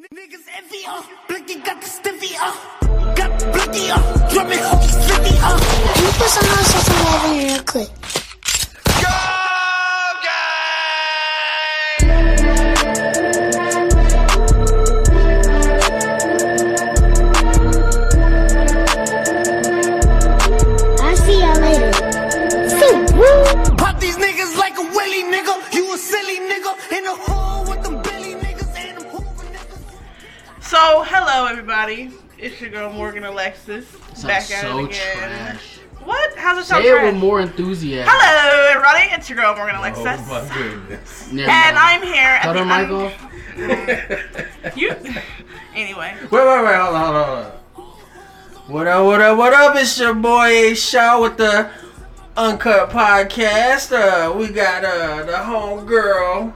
Niggas envy uh, Blicky got the stiffy uh, got blicky uh, drumming hooky slippy uh. You put some on something over real quick? Hello everybody. It's your girl Morgan Alexis. Sounds back at so it again. trash. What? How's it sound Say it trash? with more enthusiasm. Hello everybody. It's your girl Morgan Alexis. Oh my goodness. And. I'm here. at Cut the her mic un- off. You. Anyway, Wait, wait, wait, hold on, hold on, hold on. What up, what up, what up? It's your boy A Shaw with the Uncut Podcast. Uh, we got uh the home girl.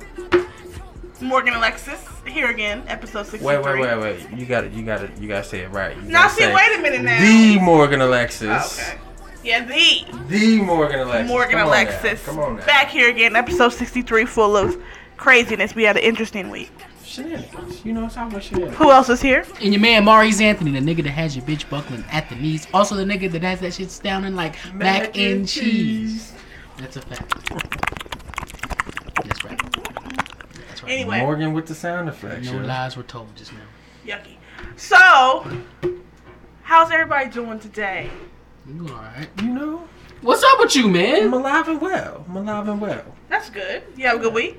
Morgan Alexis here again, episode 63. Wait, wait, wait, wait. You gotta, you gotta, you gotta say it right. You Now, see, wait a minute now. The Morgan Alexis. Oh, okay. Yeah, the The Morgan Alexis. Morgan Come on now, Alexis. Come on now. Back here again, episode 63, full of craziness. We had an interesting week. Shenanigans. You know, it's always shenanigans. Who else is here? And your man Maurice Anthony, the nigga that has your bitch buckling at the knees. Also the nigga that has that shit sounding like mac, and cheese. That's a fact. That's right. That's right. Anyway, Morgan with the sound effects. No lies were told just now. yucky. So, how's everybody doing today? You doing alright? You know, What's up with you, man? I'm man? alive and well. I'm alive and well. That's good. You have a good week?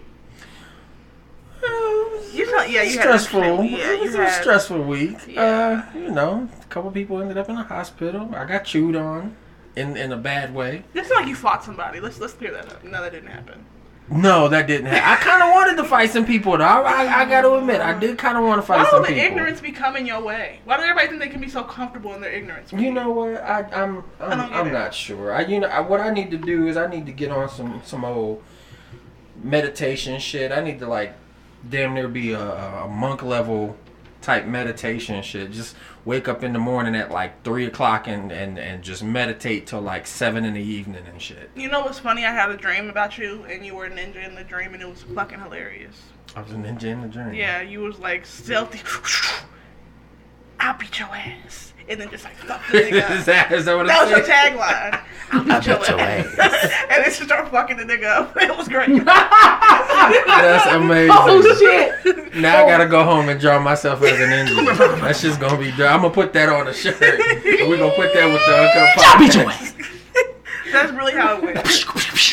You You tell- yeah, you had an stressful. interesting- yeah, it was you a had- stressful week. Yeah. Uh, you know, a couple people ended up in the hospital. I got chewed on in in a bad way. This is like you fought somebody. Let's let's clear that up. No, that didn't happen. No, that didn't happen. I kind of wanted to fight some people. Though. I, I, I got to admit, I did kind of want to fight Why some will the people. ignorance be coming your way? Why do everybody think they can be so comfortable in their ignorance? You know what? I, I'm I I'm, don't I'm not sure. I you know I, what I need to do is I need to get on some some old meditation shit. I need to like damn near be a, a monk level type meditation shit. Just wake up in the morning at like three o'clock and and and just meditate till like seven in the evening and shit. You know what's funny? I had a dream about you, and you were a ninja in the dream, and it was fucking hilarious. I was a ninja in the dream. Yeah, you was like stealthy. I'll beat your ass, and then just like fuck the nigga. up. is that is that what That was your it said? tagline. I'll beat your ass. and then she started fucking the nigga up. It was great. That's amazing. Oh shit! Now I gotta go home and draw myself as an ninja. That's just gonna be. I'm gonna put that on a shirt. And we're gonna put that with the uncut I'll beat your podcast. ass. That's really how it went.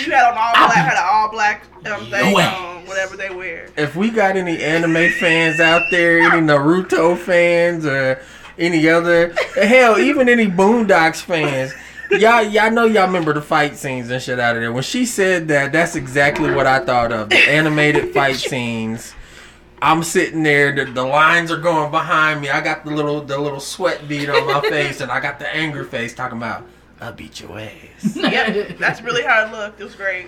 You had on all black, had an all black um, thing Your on, whatever they wear. If we got any anime fans out there, any Naruto fans, or any other, hell, even any Boondocks fans. Y'all, y'all know y'all remember the fight scenes and shit out of there. When she said that, that's exactly what I thought of. The animated fight scenes. I'm sitting there, the, the lines are going behind me. I got the little the little sweat bead on my face, and I got the angry face talking about, I'll beat your ass. Yep, that's really how it looked. It was great.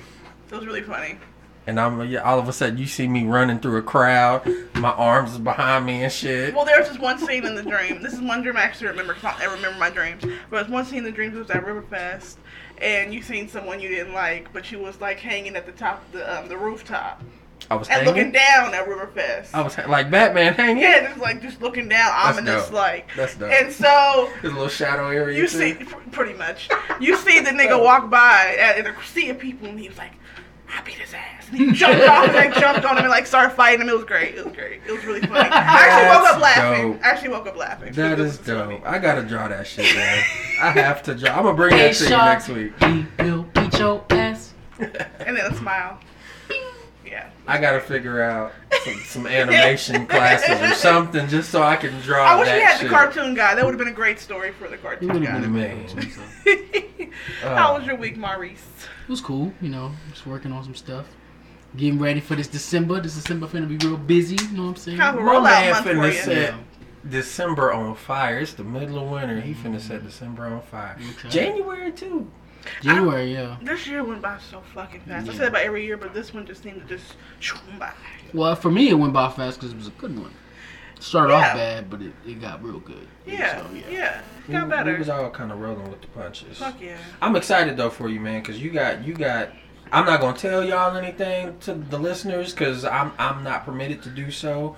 It was really funny. And I'm all of a sudden you see me running through a crowd, my arms is behind me and shit. Well, there was this one scene in the dream. This is one dream I actually remember because I don't ever remember my dreams. But it's one scene in the dreams was at Riverfest, and you seen someone you didn't like, but she was like hanging at the top of the um, the rooftop I was and hanging. looking down at Riverfest. I was ha- like Batman hanging. yeah, just like just looking down, That's ominous dope. like. That's dope. And so There's a little shadow area. you too. see, pr- pretty much, you see the nigga walk by at, in a sea of people, and he was like, "I beat his ass." And he jumped off and like jumped on him and like started fighting him. It was great. It was great. It was really funny. I actually woke up laughing. dope. I actually woke up laughing. That is It is was funny. dope. I gotta draw that shit, man. I have to draw. I'm gonna bring Hey, that to you next week. We will beat your ass. And then a smile. Yeah. I gotta figure out some, some animation classes or something just so I can draw I wish that we had shit. the cartoon guy. That would have been a great story for the cartoon guy. been amazing. so. It How was your week, Maurice? It was cool, you know. Just working on some stuff. Getting ready for this December. This December finna be real busy. You know what I'm saying? Kind of a My rollout month for finna you. say- December on fire. It's the middle of winter. He finna set mm. December on fire. Okay. January too. January, yeah. This year went by so fucking fast. I say that about every year, but this one just seemed to just shoot by. Well, for me, it went by fast because it was a good one. Started Yeah. off bad, but it, it got real good. Yeah, So, yeah, We, got we better. was all kind of rolling with the punches. Fuck yeah. I'm excited though for you, man, because you got you got. I'm not gonna tell y'all anything to the listeners because I'm I'm not permitted to do so.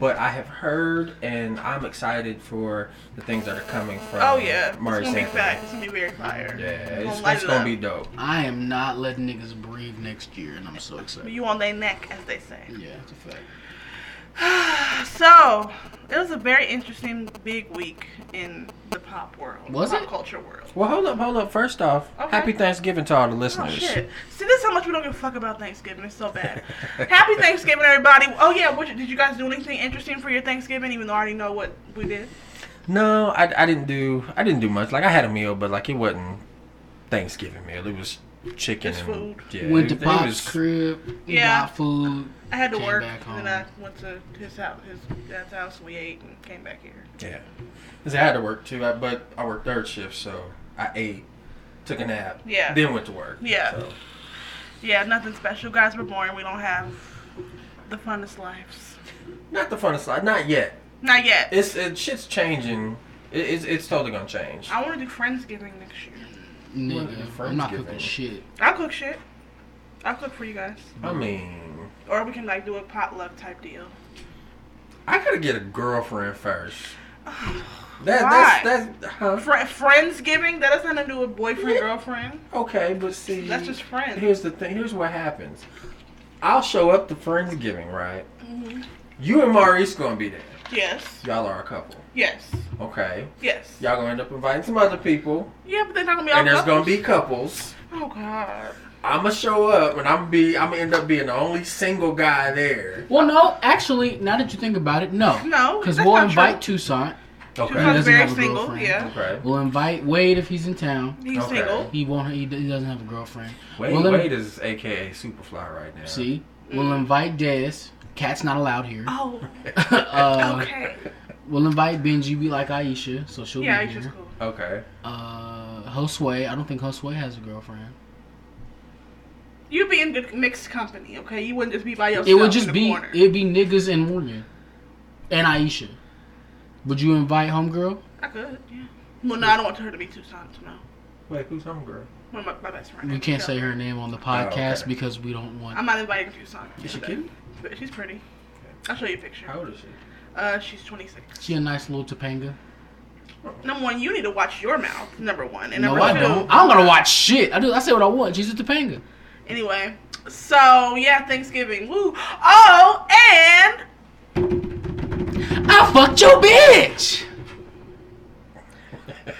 but I have heard and I'm excited for the things that are coming from. Oh yeah, it's gonna be Anthony. fat. It's gonna be very fire. Yeah, Gonna it's, it's gonna up. be dope. I am not letting niggas breathe next year, and I'm so excited. You on their neck, as they say. Yeah, it's a fact. So it was a very interesting big week in the pop world. Was pop it? culture world. Well, hold up, hold up. First off, Okay. happy Thanksgiving to all the Oh listeners. shit! See, this is how much we don't give a fuck about Thanksgiving. It's so bad. Happy Thanksgiving, everybody. Oh yeah, what, did you guys do anything interesting for your Thanksgiving? Even though I already know what we did. No, I, I didn't do I didn't do much. Like I had a meal, but like it wasn't Thanksgiving meal. It was chicken Just and food. yeah. Went it, to it Pop's was- crib. Yeah. Got food. I had to Came work, back and then. I went to his house, his dad's house. We ate and came back here. Yeah, 'Cause I had to work too, I- but I worked third shift, so I ate, took a nap, Yeah. then went to work. Yeah. So, Yeah, nothing special. Guys, we're boring. We don't have the funnest lives. not the funnest life. not yet. Not yet. It's it, shit's changing. It, it's it's totally gonna change. I want to do Friendsgiving next year. Nigga, Well, I'm not cooking shit. I'll cook shit. I'll cook for you guys. I mean, Or we can like do a potluck type deal. I gotta get a girlfriend first. That, Why? that's that's huh? Fri Friendsgiving? That has nothing to do with boyfriend, girlfriend. Okay, but see, That's just friends. Here's the thing. Here's what happens. I'll show up to Friendsgiving, right? Mm-hmm. You and Maurice gonna be there. Yes. Y'all are a couple. Yes. Okay. Yes. Y'all gonna end up inviting some other people, Yeah, but they're not gonna be all and there's gonna be couples. Oh God. I'm gonna show up, and I'm gonna be. I'm gonna end up being the only single guy there. Well, no, actually, now that you think about it, no. No, Because we'll not invite true. Toussaint. Okay. He Toussaint's doesn't very have a single. girlfriend. Yeah. Okay. We'll invite Wade if he's in town. He's Okay. single. He won't. He, he doesn't have a girlfriend. Wade, We'll in- Wade is AKA Superfly right now. See, we'll invite Des. Cat's not allowed here. Oh. uh, Okay. We'll invite Benji. We like Aisha, so she'll Yeah, be he's here. just cool. Okay. Uh, Josue. I don't think Josue has a girlfriend. You'd be in good mixed company, okay? You wouldn't just be by yourself. It would in just the be. corner. It'd be niggas and Morgan, and Aisha. Would you invite homegirl? I could, yeah. Well, no, I don't want her to be too silent. No. Wait, who's homegirl? One of my, my best friend. We can't say her name on the podcast okay. because we don't want. I'm not inviting Toussaint. Is she cute? But she's pretty. I'll show you a picture. How old is she? Uh, she's 26. She a nice little Topanga. Number one, you need to watch your mouth. Number one, and No, number I two. don't. I'm gonna watch shit. I do. I say what I want. She's a Topanga. Anyway, so yeah, Thanksgiving. Woo. Oh, and I fucked your bitch.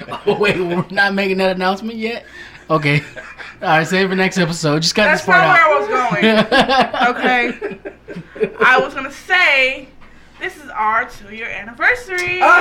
oh, wait, we're not making that announcement yet. Okay. All right, save for next episode. Just cut that's this part not where I out. was going. Okay. I was gonna say this is our two-year anniversary. Oh,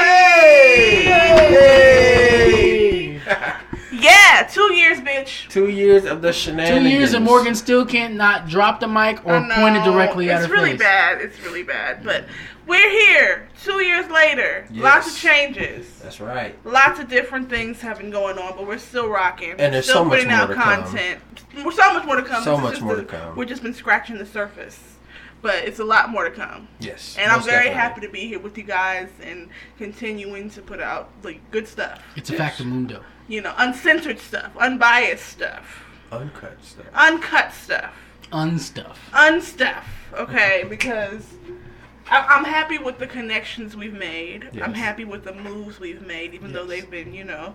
Hey! Yeah, two years, bitch. Two years of the shenanigans. Two years and Morgan still can't not drop the mic or point it directly at us. It's her really face. bad. It's really bad. But we're here, two years later. Lots of changes. That's right. Lots of different things have been going on, but we're still rocking. And there's still so much putting more out to come. content. There's so much more to come. So This much more the- to come. We've just been scratching the surface. But it's a lot more to come. Yes. And I'm very definitely. happy to be here with you guys and continuing to put out like good stuff. It's a factamundo. You know, uncensored stuff, unbiased stuff, Uncut stuff. uncut stuff. Unstuff. unstuff, okay? Because I- I'm happy with the connections we've made. I'm happy with the moves we've made, even though they've been, you know,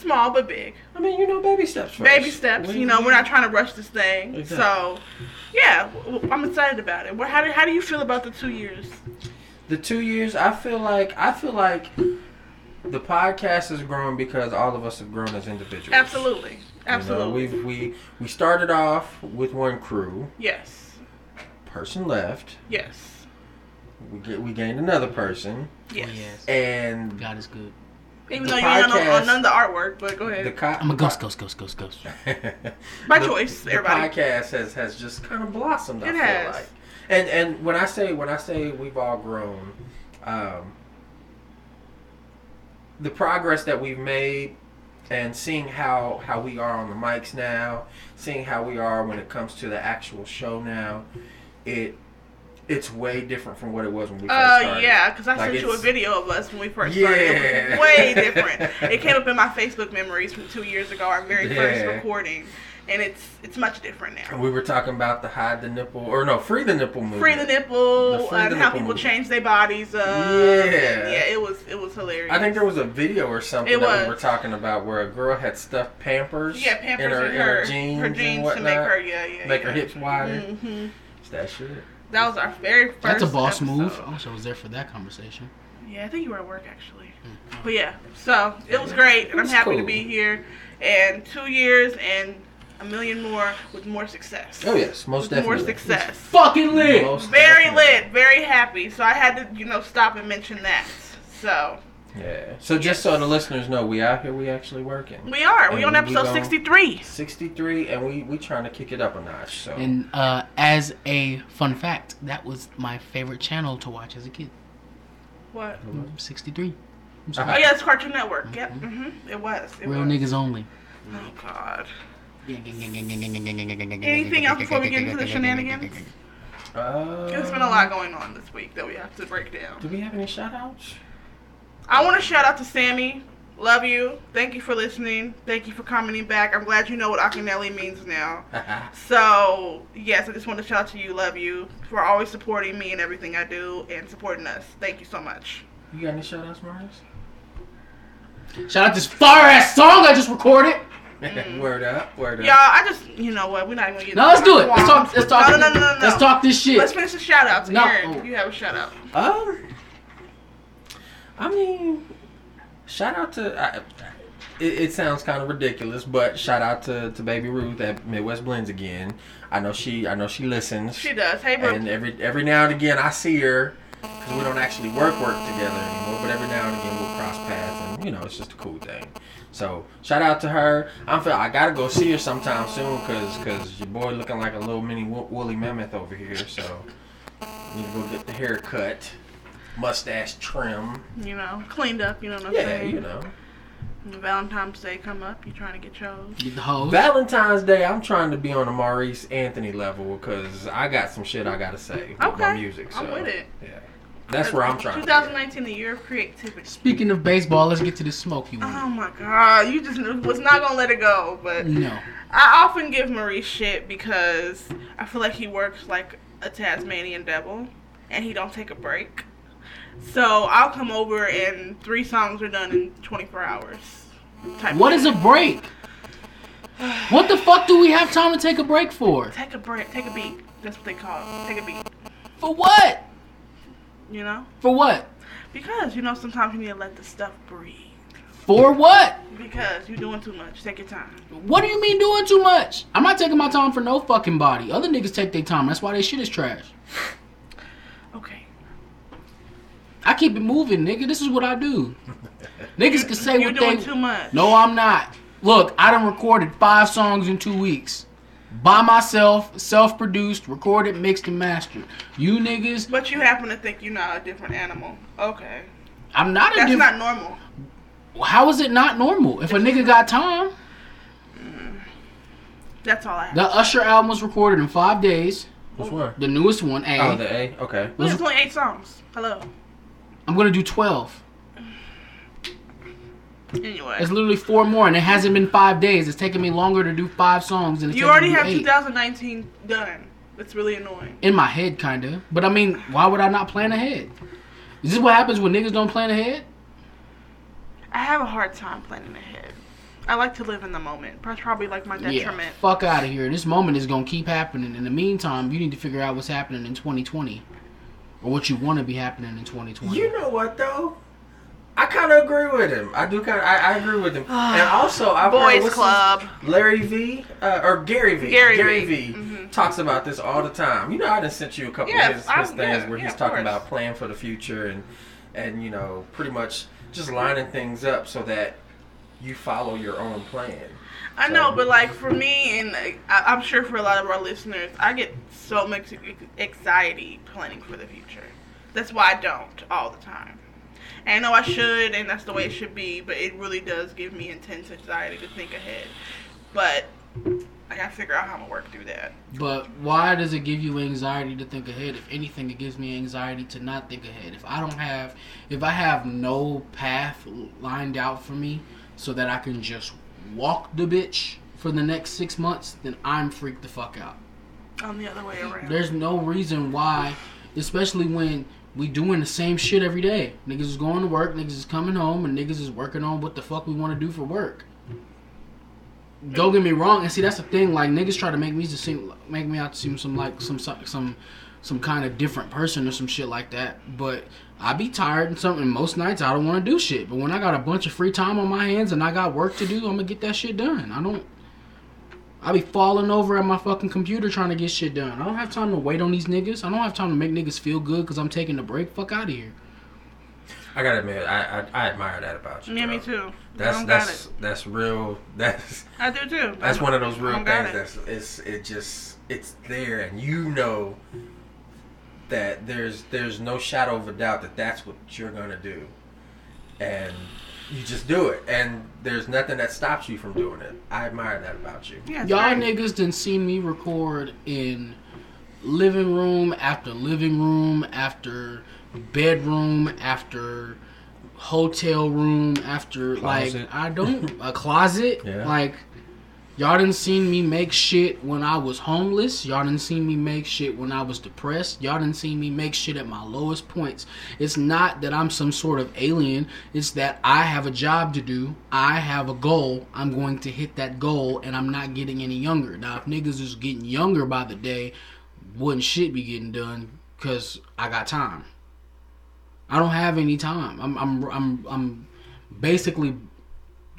small but big. I mean, you know, baby steps first. Baby steps. We- You know, we're not trying to rush this thing. Exactly. So, yeah, I'm excited about it. Well, How do, how do you feel about the two years? The two years, I feel like I feel like the podcast has grown because all of us have grown as individuals. Absolutely, You know, absolutely. we we we started off with one crew. yes, Person left. yes, We get we gained another person, yes. Oh, yes. and God is good. Even The though you're not on, podcast- on none of the artwork, but go the ahead. co- I'm a ghost, ghost, ghost, ghost, ghost. By the- choice, the everybody. podcast has has just kind of blossomed. I It feel has. like, and and when I say when I say we've all grown, um, the progress that we've made, and seeing how how we are on the mics now, seeing how we are when it comes to the actual show now, it it's way different from what it was when we first Uh, started. yeah, because I Like, sent you a video of us when we first started. It Yeah. was way different. it came up in my Facebook memories from two years ago, our very first recording, and it's it's much different now. We were talking about the hide the nipple, or no, free the nipple movement. Free the nipple The free and the how nipple people movement. change their bodies up. Yeah. and yeah, it was it was hilarious. I think there was a video or something It that was. we were talking about where a girl had stuffed Pampers, yeah, Pampers in her, in in her jeans, her and jeans to make her yeah yeah make yeah. her hips wider. Mm-hmm. It's that shit. That was our very first. That's a boss episode. move. I wish I was there for that conversation. Yeah, I think you were at work actually. Mm, but yeah, so it was great, and I'm It's happy to be here. And two years and a million more with more success. Oh yes, most With more definitely. success. Fucking lit. Most Very definitely. lit, very happy. So I had to, you know, stop and mention that. So Yeah. So just so the listeners know, we out here, we actually working. we are. We on episode gon- 63. 63, and we we trying to kick it up a notch. So And uh, as a fun fact, that was my favorite channel to watch as a kid. What? 63. I'm Oh yeah, it's Cartoon Network. Yep. Mm-hmm. It was. It Real was. niggas only. Oh God. Anything Anything else before we get into the shenanigans? uh, There's been a lot going on this week that we have to break down. Do we have any shout outs? I want to shout out to Sammy. Love you. Thank you for listening. Thank you for commenting back. I'm glad you know what Akinelli means now. So, yes, I just want to shout out to you. Love you for always supporting me and everything I do and supporting us. Thank you so much. you got any shout outs, Maurice? Shout out this fire ass song I just recorded. word up, word up. Y'all, I just, you know what? We're not even getting No, let's do it. Let's talk. Let's talk. No, no, no, no, no. Let's talk this shit. Let's finish the shout outs. No. Aaron, you have a shout out. Um, I mean, shout out to. I, it, it sounds kind of ridiculous, but shout out to, to Baby Ruth at Midwest Blends again. I know she. I know she listens. She does. Hey, bro. and every every now and again I see her because we don't actually work work together anymore. But every now and again we'll cross paths, and you know it's just a cool thing. So shout out to her. I'm feel I gotta go see her sometime soon because because your boy looking like a little mini wo- woolly mammoth over here. So need to go get the hair cut, mustache trim. You know, cleaned up. You know what I'm Yeah, saying? you know. Valentine's Day come up, you trying to get chose. Get the hose. Valentine's Day, I'm trying to be on the Maurice Anthony level because I got some shit I gotta say with my music. So, I'm with it. Yeah, that's where I'm trying. to 2019, the year of creativity. Speaking of baseball, let's get to the smoke you want. Oh my god, you just was not gonna let it go, but No. I often give Maurice shit because I feel like he works like a Tasmanian devil and he don't take a break. So I'll come over and three songs are done in 24 hours. Type What of is a break? What the fuck do we have time to take a break for? Take a break, take a beat. That's what they call it. Take a beat. For what? You know? For what? Because, you know, sometimes you need to let the stuff breathe. For what? Because you're doing too much. Take your time. What do you mean doing too much? I'm not taking my time for no fucking body. Other niggas take their time. That's why they shit is trash. Okay. I keep it moving, nigga. This is what I do. Niggas can say You're what doing they. too much. No, I'm not. Look, I done recorded five songs in two weeks. By myself, self produced, recorded, mixed, and mastered. You niggas, But you happen to think you're not a different animal. Okay. I'm not a That's different. not normal. How is it not normal? If a nigga got time, mm. That's all I have. the Usher album was recorded in five days. Which one? The newest one, A. Oh, the A. Okay. But it's only eight songs. Hello. I'm gonna do 12. Anyway. It's literally four more, and it hasn't been five days. It's taken me longer to do five songs than it's You already have eight. 2019 done. It's really annoying. In my head, kinda. But I mean, why would I not plan ahead? Is this what happens when niggas don't plan ahead? I have a hard time planning ahead. I like to live in the moment. That's probably like my detriment. Yeah, fuck out of here. This moment is gonna keep happening. In the meantime, you need to figure out what's happening in 2020, or what you want to be happening in 2020. You know what though? I kind of agree with him. I do kind of. I, I agree with him. and also, I've heard, Boys what's Club. his- Larry V. Uh, or Gary V. Gary V. V. Mhm. talks about this all the time. You know, I just sent you a couple Yeah, of his, his things yeah, where yeah, he's talking about plan for the future and and you know pretty much just lining things up so that you follow your own plan. I know, but like for me, and like, I, I'm sure for a lot of our listeners, I get so much anxiety planning for the future. That's why I don't all the time. And I know I should, and that's the way it should be, but it really does give me intense anxiety to think ahead. But I gotta figure out how I'm gonna work through that. But why does it give you anxiety to think ahead? If anything, it gives me anxiety to not think ahead. If I don't have, if I have no path lined out for me so that I can just walk the bitch for the next six months, then I'm freaked the fuck out. On the other way around. There's no reason why, especially when we doing the same shit every day. Niggas is going to work, niggas is coming home, and niggas is working on what the fuck we want to do for work. Don't get me wrong, and see that's the thing. Like niggas try to make me just seem, make me out to seem some like some some, some kind of different person or some shit like that. But I be tired and something. Most nights I don't want to do shit. But when I got a bunch of free time on my hands and I got work to do, I'm gonna get that shit done. I don't. I be falling over at my fucking computer trying to get shit done. I don't have time to wait on these niggas. I don't have time to make niggas feel good because I'm taking a break. Fuck out of here. I gotta admit, I, I I admire that about you. yeah, bro. me too. I That's don't got that's it. that's real. That's I do too. that's one of those real things. it. That's it's it just it's there, and you know that there's there's no shadow of a doubt that that's what you're gonna do, and you just do it, and there's nothing that stops you from doing it. I admire that about you. Yeah, Y'all great. niggas done seen me record in living room after living room after bedroom after hotel room after Closet. like I don't a closet Yeah. like y'all didn't seen me make shit when I was homeless. Y'all didn't seen me make shit when I was depressed. Y'all didn't seen me make shit at my lowest points. It's not that I'm some sort of alien. It's that I have a job to do. I have a goal. I'm going to hit that goal and I'm not getting any younger. Now if niggas is getting younger by the day wouldn't shit be getting done because I got time? I don't have any time. I'm I'm I'm I'm basically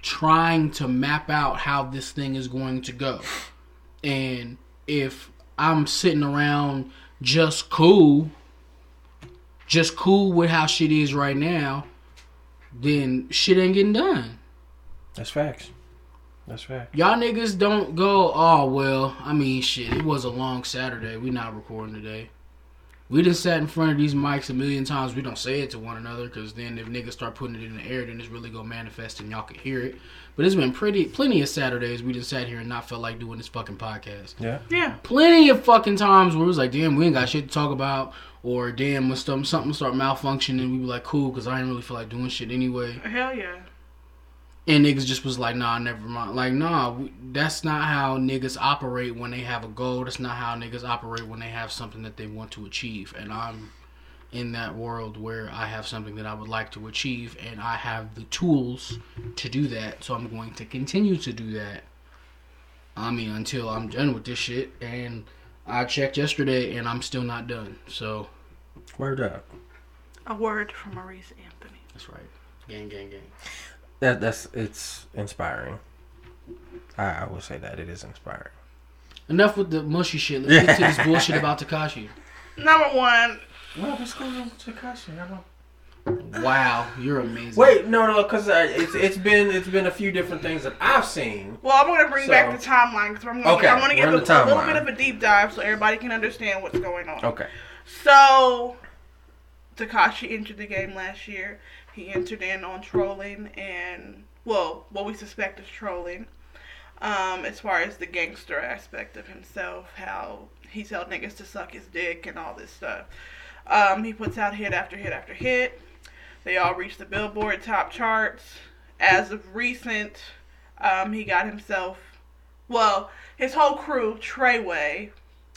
trying to map out how this thing is going to go. And if I'm sitting around just cool, just cool with how shit is right now, then shit ain't getting done. That's facts. That's facts. Y'all niggas don't go, oh well, I mean shit, it was a long Saturday. We not recording today. We just sat in front of these mics a million times. We don't say it to one another because then if niggas start putting it in the air, then it's really gonna manifest and y'all can hear it. But it's been pretty plenty of Saturdays we just sat here and not felt like doing this fucking podcast. Yeah. Yeah. Plenty of fucking times where it was like, damn, we ain't got shit to talk about, or damn, when something something start malfunctioning, we be like, cool, because I didn't really feel like doing shit anyway. Hell yeah. And niggas just was like, nah, never mind. Like, nah, we, that's not how niggas operate when they have a goal. That's not how niggas operate when they have something that they want to achieve. And I'm in that world where I have something that I would like to achieve and I have the tools to do that. So I'm going to continue to do that. I mean, until I'm done with this shit. And I checked yesterday and I'm still not done. So Word up. A word from Maurice Anthony. that's right. Gang, gang, gang. That that's it's inspiring. I, I will say that it is inspiring. Enough with the mushy shit. Let's get to this bullshit about Tekashi. Number one, Well, what's going on with Tekashi? I don't. Wow, you're amazing. Wait, no, no, because uh, it's it's been it's been a few different things that I've seen. well, I'm gonna bring So- back the timeline because I'm gonna, Okay, I'm gonna give a, a little bit of a deep dive so everybody can understand what's going on. Okay. So, Tekashi entered the game last year. He entered in on trolling and, well, what we suspect is trolling. Um, as far as the gangster aspect of himself, how he told niggas to suck his dick and all this stuff. Um, he puts out hit after hit after hit. They all reach the Billboard top charts. As of recent, um, he got himself, well, his whole crew, Treyway,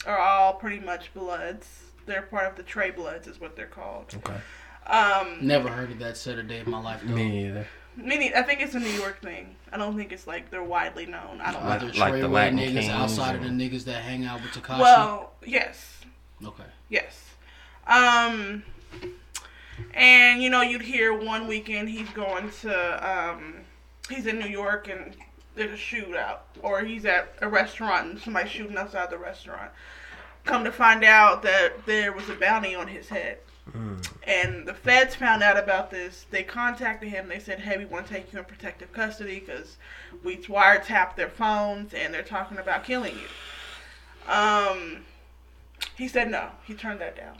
are all pretty much Bloods. They're part of the Trey Bloods, is what they're called. Okay. Um, Never heard of that set a day in my life. Though. Me either. meaning, I think it's a New York thing. I don't think it's like they're widely known. I don't Other know. Like the Treyway Latin niggas Kings outside of the niggas that hang out with Tekashi. Well, yes, okay. yes. Um, and you know, you'd hear one weekend he's going to, um, he's in New York and there's a shootout, or he's at a restaurant and somebody's shooting outside the restaurant. Come to find out that there was a bounty on his head. And the feds found out about this. They contacted him. They said, "Hey, we want to take you in protective custody because we wiretapped their phones and they're talking about killing you." Um, he said no. He turned that down.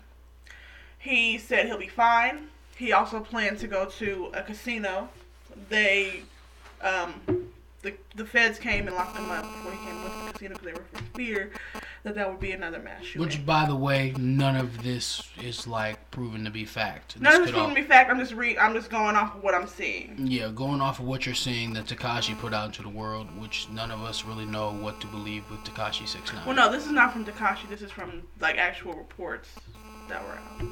He said he'll be fine. He also planned to go to a casino. They um, the the feds came and locked him up before he came to the casino because they were for fear that that would be another mass shooting. Which, by the way, none of this is like proven to be fact. This None of this proven all- to be fact. I'm just re. I'm just going off of what I'm seeing. Yeah, going off of what you're seeing that Tekashi put out into the world, which none of us really know what to believe with Tekashi Six Nine. Well, no, this is not from Tekashi. This is from like actual reports that were out.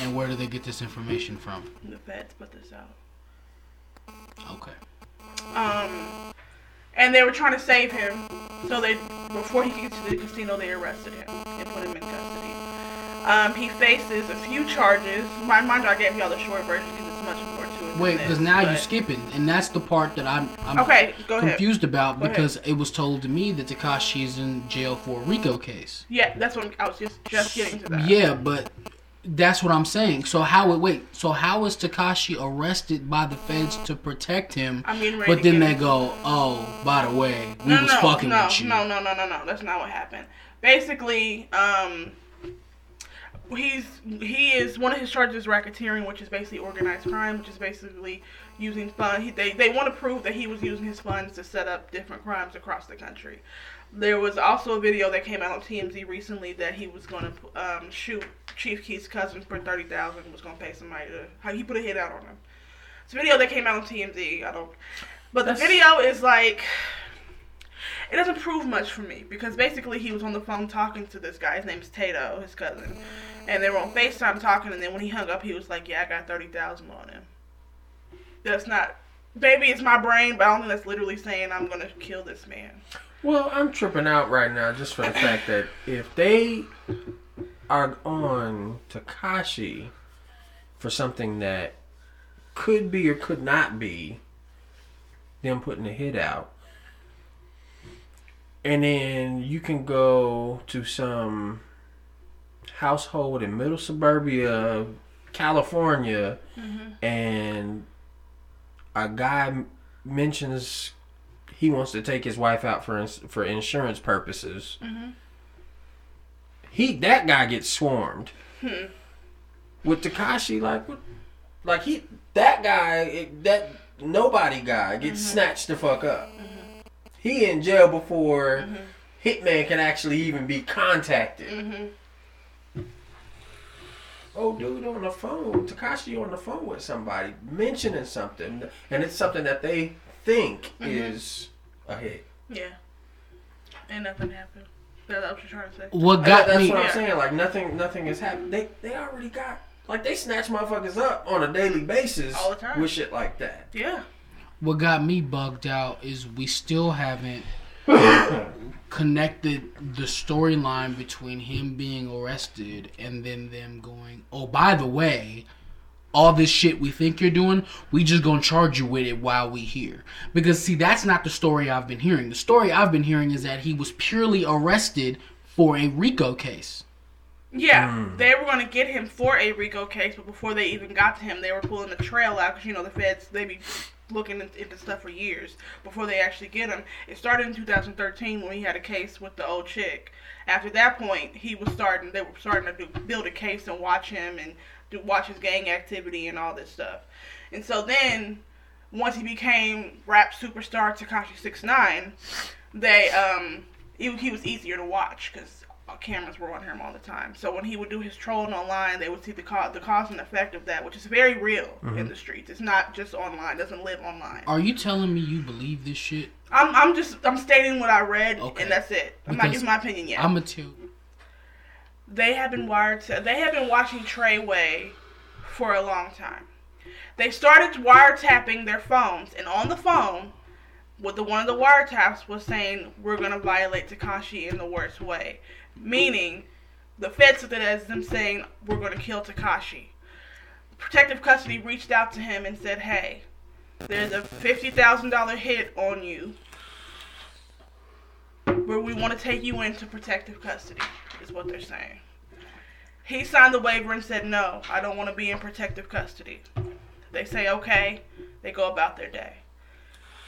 And where do they get this information from? The feds put this out. Okay. Um, and they were trying to save him, so they before he could get to the casino, they arrested him and put him in custody. Um, he faces a few charges. Mind, mind you, I gave y'all the short version because it's much more to it. Wait, because now you're skipping, and that's the part that I'm, I'm Okay, go ahead. confused about Go ahead. because it was told to me that Tekashi is in jail for a RICO case. Yeah, that's what I'm, I was just just getting to that. Yeah, but that's what I'm saying. So how it wait? So how is Tekashi arrested by the feds to protect him? I'm getting ready But then they go, oh, by the way, we no, was no, fucking no, with you. no, no, no, no, no. That's not what happened. Basically, um, he's he is one of his charges is racketeering, which is basically organized crime, which is basically using funds. They they want to prove that he was using his funds to set up different crimes across the country. There was also a video that came out on TMZ recently that he was going to um, shoot Chief Keef's cousin for thirty thousand. Was going to pay somebody to how he put a hit out on him. It's a video that came out on TMZ. I don't. But the video is like it doesn't prove much for me because basically he was on the phone talking to this guy. His name's Tadoe, his cousin, and they were on Facetime talking. And then when he hung up, he was like, "Yeah, I got thirty thousand on him." That's not, baby. It's my brain, but I don't think that's literally saying I'm gonna kill this man. Well, I'm tripping out right now just for the fact that if they are on Tekashi for something that could be or could not be them putting a hit out, and then you can go to some household in middle suburbia, California, mm-hmm. and a guy mentions he wants to take his wife out for ins- for insurance purposes. Mm-hmm. He that guy gets swarmed. Hmm. With Tekashi, like, like he that guy that nobody guy gets mm-hmm. snatched the fuck up. Mm-hmm. He in jail before Hitman can actually even be contacted. Oh, dude, on the phone, Tekashi on the phone with somebody mentioning something, and it's something that they think mm-hmm. is a hit. Yeah, and nothing happened. That's what you're trying to say. What That- got that's me? what I'm Yeah. saying. Like nothing, nothing has happened. They they already got like they snatch motherfuckers up on a daily basis All the time. with shit like that. Yeah, What got me bugged out is we still haven't connected the storyline between him being arrested and then them going, oh, by the way, all this shit we think you're doing, we just gonna charge you with it while we here. Because see, that's not the story I've been hearing. The story I've been hearing is that he was purely arrested for a RICO case. Yeah. They were gonna get him for a RICO case, but before they even got to him, they were pulling the trail out because you know the feds they be looking in- into stuff for years before they actually get him. It started in 2013 when he had a case with the old chick. After that point, he was starting. They were starting to do, build a case and watch him and do, watch his gang activity and all this stuff. And so then, once he became rap superstar Tekashi Six Nine, they um he, he was easier to watch because cameras were on him all the time. So when he would do his trolling online, they would see the cause the cause and effect of that, which is very real in mm-hmm. the streets. It's not just online. It doesn't live online. Are you telling me you believe this shit? I'm I'm just I'm stating what I read Okay. and that's it. I'm not Because giving my opinion yet. I'm a two. they have been wired to, they have been watching Treyway for a long time. They started wiretapping their phones, and on the phone, with the one of the wiretaps was saying we're gonna violate Tekashi in the worst way, meaning the feds took it as them saying we're gonna kill Tekashi. Protective custody reached out to him and said, "Hey, there's a fifty thousand dollar hit on you, where we want to take you into protective custody." Is what they're saying. He signed the waiver and said, "No, I don't want to be in protective custody." They say, "Okay." They go about their day.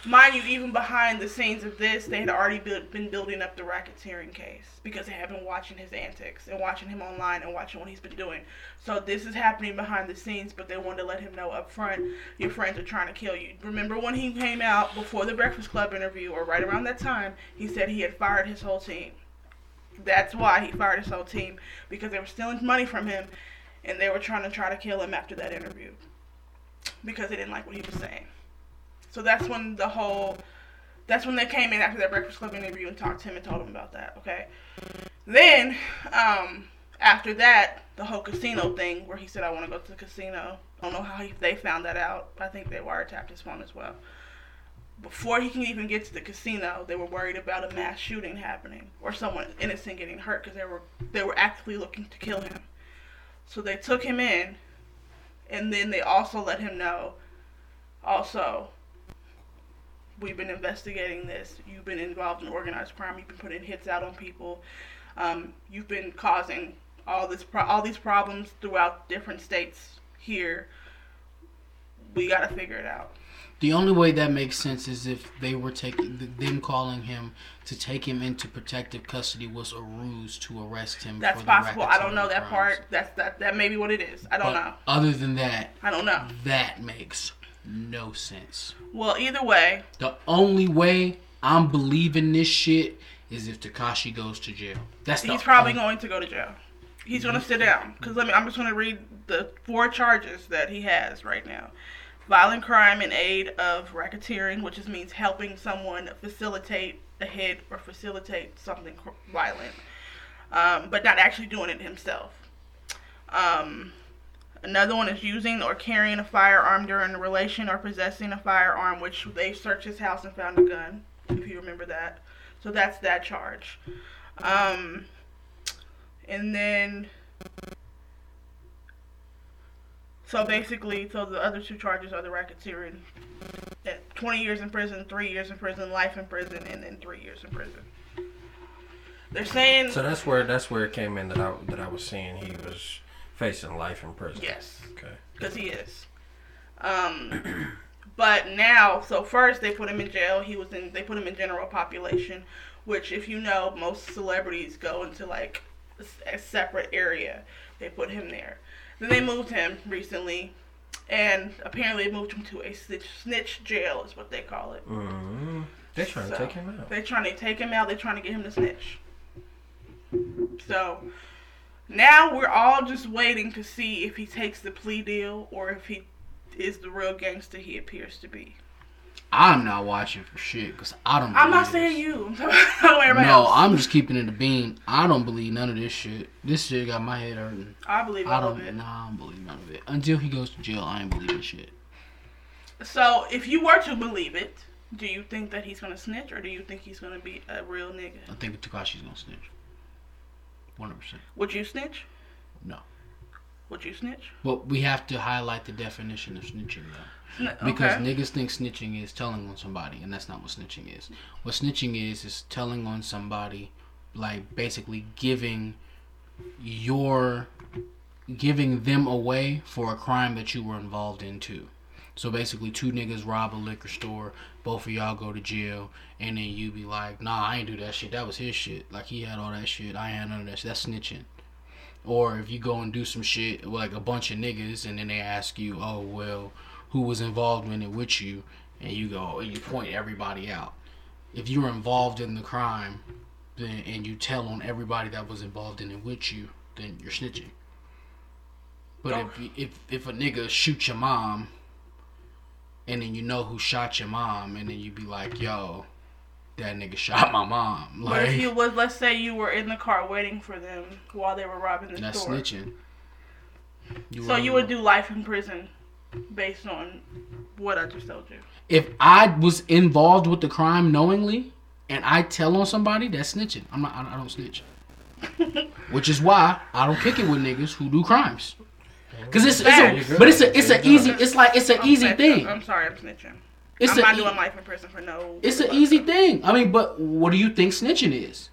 Mind you, even behind the scenes of this, they had already been building up the racketeering case because they had been watching his antics and watching him online and watching what he's been doing. So this is happening behind the scenes, but they wanted to let him know up front, your friends are trying to kill you. Remember when he came out before the Breakfast Club interview, or right around that time, he said he had fired his whole team. That's why he fired his whole team because they were stealing money from him, and they were trying to try to kill him after that interview because they didn't like what he was saying. So that's when the whole that's when they came in after that Breakfast Club interview and talked to him and told him about that. Okay. Then um, after that, the whole casino thing where he said I want to go to the casino. I don't know how he, they found that out. I think they wiretapped his phone as well. Before he can even get to the casino, they were worried about a mass shooting happening or someone innocent getting hurt because they were they were actively looking to kill him. So they took him in, and then they also let him know. Also, we've been investigating this. You've been involved in organized crime. You've been putting hits out on people. Um, you've been causing all this pro- all these problems throughout different states here. We got to figure it out. The only way that makes sense is if they were taking th- them calling him to take him into protective custody was a ruse to arrest him. That's for the possible. I don't know that crimes. part. That's that. That may be what it is. I don't But know. Other than that, I don't know. that makes no sense. Well, either way, The only way I'm believing this shit is if Tekashi goes to jail. That's the he's probably only- going to go to jail. He's going to sit down. Because let me. I'm just going to read the four charges that he has right now: violent crime in aid of racketeering, which just means helping someone facilitate a hit or facilitate something violent, um, but not actually doing it himself. Um, another one is using or carrying a firearm during a relation or possessing a firearm, which they searched his house and found a gun. If you remember that, so that's that charge. Um, and then, so basically, so the other two charges are the racketeering. At 20 years in prison, three years in prison, life in prison, and then three years in prison. They're saying So that's where that's where it came in that I that I was seeing he was facing life in prison. yes, Okay. because he is. Um, but now, so first they put him in jail. He was in. They put him in general population, which, if you know, most celebrities go into like a separate area. They put him there. Then they moved him recently, and apparently they moved him to a snitch, snitch jail, is what they call it. Mm-hmm. They're trying to take him out. They're trying to take him out. They're trying to get him to snitch. So now we're all just waiting to see if he takes the plea deal or if he is the real gangster he appears to be. I'm not watching for shit because I don't. I'm not believe saying you. I'm talking about No, else. I'm just keeping it a bean. I don't believe none of this shit. This shit got my head hurting. I believe I all of don't. it. Nah, I don't believe none of it. Until he goes to jail, I ain't believing shit. So if you were to believe it, do you think that he's gonna snitch or do you think he's gonna be a real nigga? I think Tekashi's gonna snitch. One hundred percent. Would you snitch? No. Would you snitch? Well, we have to highlight the definition of snitching though. N- Because okay. niggas think snitching is telling on somebody, and that's not what snitching is. What snitching is is telling on somebody, like basically giving your giving them away for a crime that you were involved in too. So basically, two niggas rob a liquor store, both of y'all go to jail, and then you be like, "Nah, I ain't do that shit. That was his shit. Like he had all that shit. I ain't none of that. Shit. That's snitching." Or if you go and do some shit with like a bunch of niggas, and then they ask you, "Oh well, who was involved in it with you?" and you go and you point everybody out. If you were involved in the crime, then and you tell on everybody that was involved in it with you, then you're snitching. But if if if a nigga shoot your mom, and then you know who shot your mom, and then you be like, "Yo, that nigga shot my mom," But if you was, let's say you were in the car waiting for them while they were robbing the that's store. That's snitching. You So you would do life in prison based on what I just told you. if I was involved with the crime knowingly and I tell on somebody, that's snitching. I'm not. I don't snitch. Which is why I don't kick it with niggas who do crimes. Cause it's, it's a, but it's a it's an easy it's like it's an I'm easy thing. I'm sorry, I'm snitching. It's I'm not e- doing life in prison for no. it's an easy thing. I mean, but what do you think snitching is?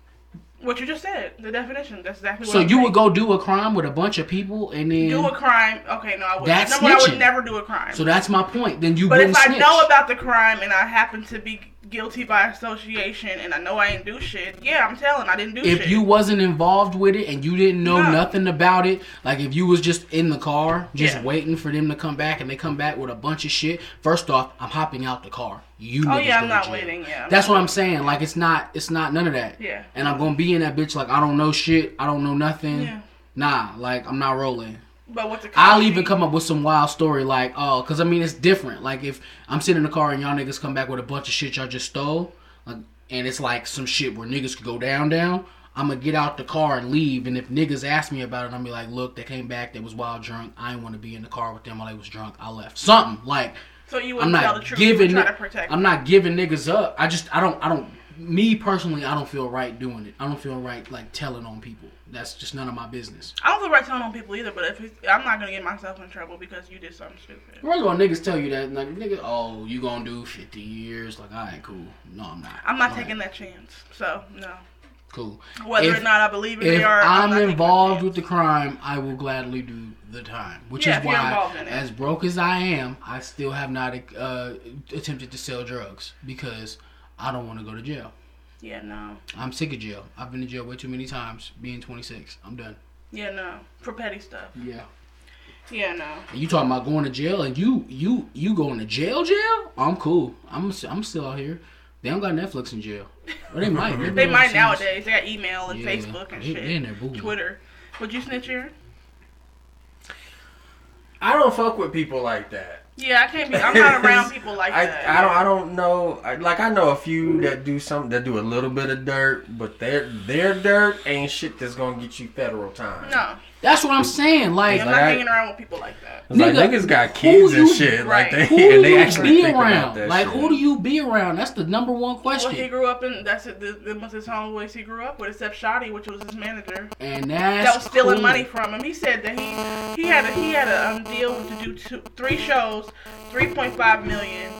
What you just said, the definition. That's exactly what So I'm you saying. would go do a crime with a bunch of people and then. do a crime. Okay, no, I would. That's Number one, I would never do a crime. so that's my point. Then you but if wouldn't I know about the crime and I happen to be guilty by association and I know I didn't do shit, yeah, I'm telling I didn't do if shit. If you wasn't involved with it and you didn't know No. nothing about it, like if you was just in the car, just Yeah. waiting for them to come back and they come back with a bunch of shit, first off, I'm hopping out the car. You oh yeah, I'm not jail. waiting. Yeah, That's what I'm saying. Like it's not it's not none of that. Yeah. And I'm gonna be in that bitch like I don't know shit, I don't know nothing. Yeah. Nah, like I'm not rolling. But what's? I'll even come up with some wild story like, oh, because I mean, it's different. Like, if I'm sitting in the car and y'all niggas come back with a bunch of shit y'all just stole, like, and it's like some shit where niggas could go down, down, I'm gonna get out the car and leave. And if niggas ask me about it, I'm be like, look, they came back, they was wild drunk. I didn't want to be in the car with them while they was drunk. I left. Something like, So you I'm wouldn't tell the truth. giving, try ni- to protect. I'm not giving niggas up. I just, I don't, I don't. Me personally, I don't feel right doing it. I don't feel right like telling on people. That's just none of my business. I don't feel right telling on people either. But if it's, I'm not gonna get myself in trouble because you did something stupid. First of all, niggas tell you that, like, nigga, oh, you gonna do 50 years? Like, all right, cool. No, I'm not. I'm not taking that chance. So no. Cool. Whether If- or not I believe it, If they are. I'm, that involved with the crime, I will gladly do the time. Which Yeah, is why, in as broke as I am, I still have not uh, attempted to sell drugs because I don't want to go to jail. Yeah, no. I'm sick of jail. I've been to jail way too many times. Being 26, I'm done. Yeah, no. For petty stuff. Yeah. Yeah, no. And you talking about going to jail and you you you going to jail jail? I'm cool. I'm I'm still out here. They don't got Netflix in jail. Or they might. Maybe They might overseas. nowadays. They got email and Yeah, Facebook and they- shit. they in there booing. Twitter. Would you snitch here? I don't fuck with people like that. Yeah, I can't be. I'm not around people like I, that. I don't I don't know I, like I know a few that do something that do a little bit of dirt, but their their dirt ain't shit that's gonna get you federal time. No, That's what I'm saying. Like, I'm not I- hanging around with people like that. It's like Nigga, niggas got kids and you- shit. right. Like who they do and they you actually be around? Like, shit. who do you be around? That's the number one question. Well, he grew up in that's it. That was his homeboys he grew up with, except Shotti, which was his manager. And that's that was stealing cool. money from him. He said that he he had a he had a um, deal to do two, three shows, three point five million.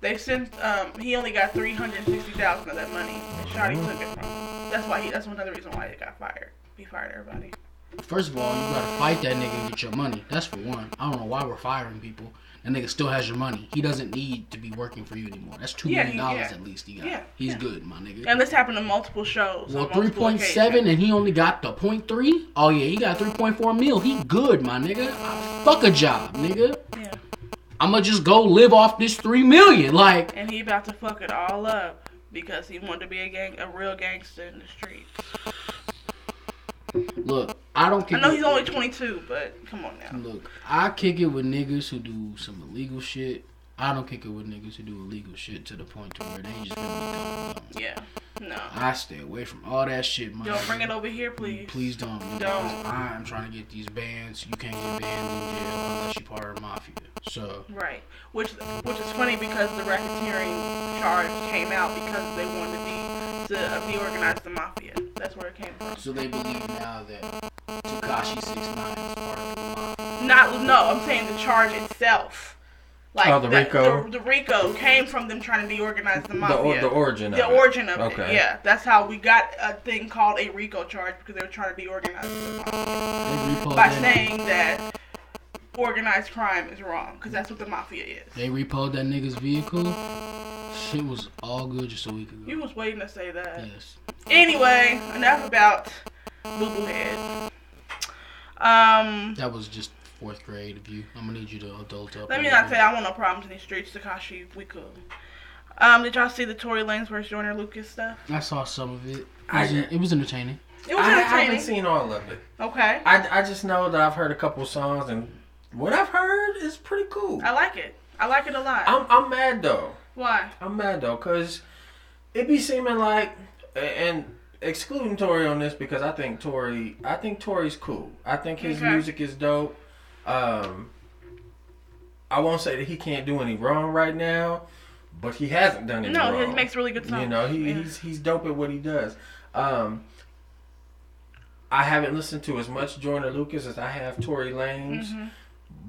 They sent um he only got three hundred sixty thousand of that money, and Shotti took it from him. That's why he that's another reason why he got fired. He fired everybody. First of all, you gotta fight that nigga and get your money. That's for one. I don't know why we're firing people. That nigga still has your money. He doesn't need to be working for you anymore. That's two million dollars yeah. at least he got. Yeah, He's yeah. good, my nigga. And this happened in multiple shows. well, three point seven, and he only got the point three. Oh yeah, he got three point four mil. He good, my nigga. I fuck a job, nigga. Yeah, I'ma just go live off this three million. Like, and he about to fuck it all up because he wanted to be a gang, a real gangster in the streets. look, I don't. I know he's only 22, but come on now. Look, I kick it with niggas who do some illegal shit. I don't kick it with niggas who do illegal shit to the point to where they just gonna be. Yeah, no. I stay away from all that shit, man. Don't bring it over here, please. Please don't. Don't. I'm trying to get these bans. You can't get banned in jail unless you're part of the mafia. So, Right. Which which is funny because the racketeering charge came out because they wanted to de to uh, deorganize the mafia. That's where it came from. so they believe now that Tekashi Six Nine is part of the mafia. Not no, I'm saying the charge itself. Like Oh, the that- RICO? The, the RICO came from them trying to deorganize the the, mafia. or, the origin of The it. origin of Okay. it, yeah. That's how we got a thing called a RICO charge because they were trying to deorganize the mafia by that, saying that organized crime is wrong because that's what the mafia is. They repoed that nigga's vehicle. Shit was all good just a week ago. You was waiting to say that. yes. Anyway, enough about Boo Boo Head. Um, That was just fourth grade of you. I'm gonna need you to adult up. let a me not say I want no problems in these streets, Tekashi. We cool. Um, did y'all see the Tory Lanez versus Joyner Lucas stuff? I saw some of it. It I- was, it was entertaining. It was I, I haven't seen all of it. okay, I, I just know that I've heard a couple songs and what I've heard is pretty cool. I like it. I like it a lot. I'm I'm mad though. Why? I'm mad though, cause it be seeming like, and excluding Tory on this because I think Tory, I think Tory's cool. I think his Okay. music is dope. Um, I won't say that he can't do any wrong right now, but he hasn't done any No, wrong. No, he makes really good songs. You know, he, Yeah. he's he's dope at what he does. Um, I haven't listened to as much Joyner Lucas as I have Tory Lanez, Mhm.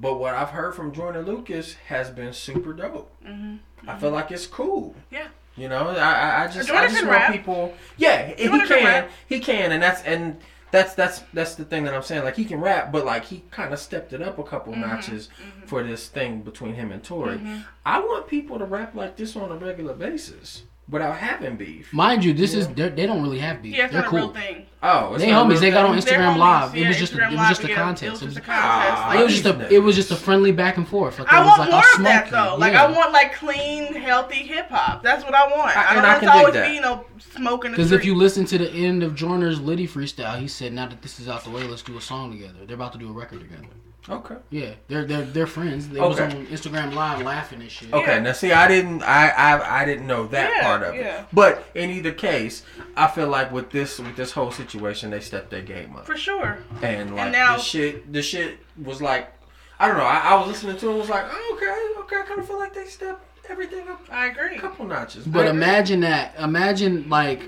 but what I've heard from Joyner Lucas has been super dope. Mhm. I feel like it's cool. Yeah. You know, I I, just Jordan I just want rap. people. Yeah, he can. can. He can, and that's and that's that's that's the thing that I'm saying. Like he can rap, but like he kind of stepped it up a couple Mm-hmm. notches for this thing between him and Tory. I want people to rap like this on a regular basis without having beef. Mind you, this is they're- don't really have beef. Yeah, it's they're not cool. a real thing. Oh, it's They not a homies. real They got on Instagram homies. Live. It was just a, Instagram it was just a together. contest. It was just a contest. Ah. Like, it was just a it was just a friendly back and forth. Like, I want like, more I'll of that smoke you. though. Like Yeah. I want like clean, healthy hip hop. That's what I want. I- I, don't want to always that. be you know smoking. Because if you listen to the end of Joyner's Litty freestyle, he said, "Now that this is out the way, let's do a song together." They're about to do a record together. Okay. Yeah, they're they're they're friends. They was on Instagram Live laughing and shit. Okay, Yeah. now see, I didn't, I, I, I didn't know that Yeah, part of yeah. it. But in either case, I feel like with this, with this whole situation, they stepped their game up, for sure. and like now- the shit, the shit was like, I don't know. I, I was listening to it, was like, oh, okay, okay. I kind of feel like they stepped everything up I agree. a couple notches. But imagine that. Imagine like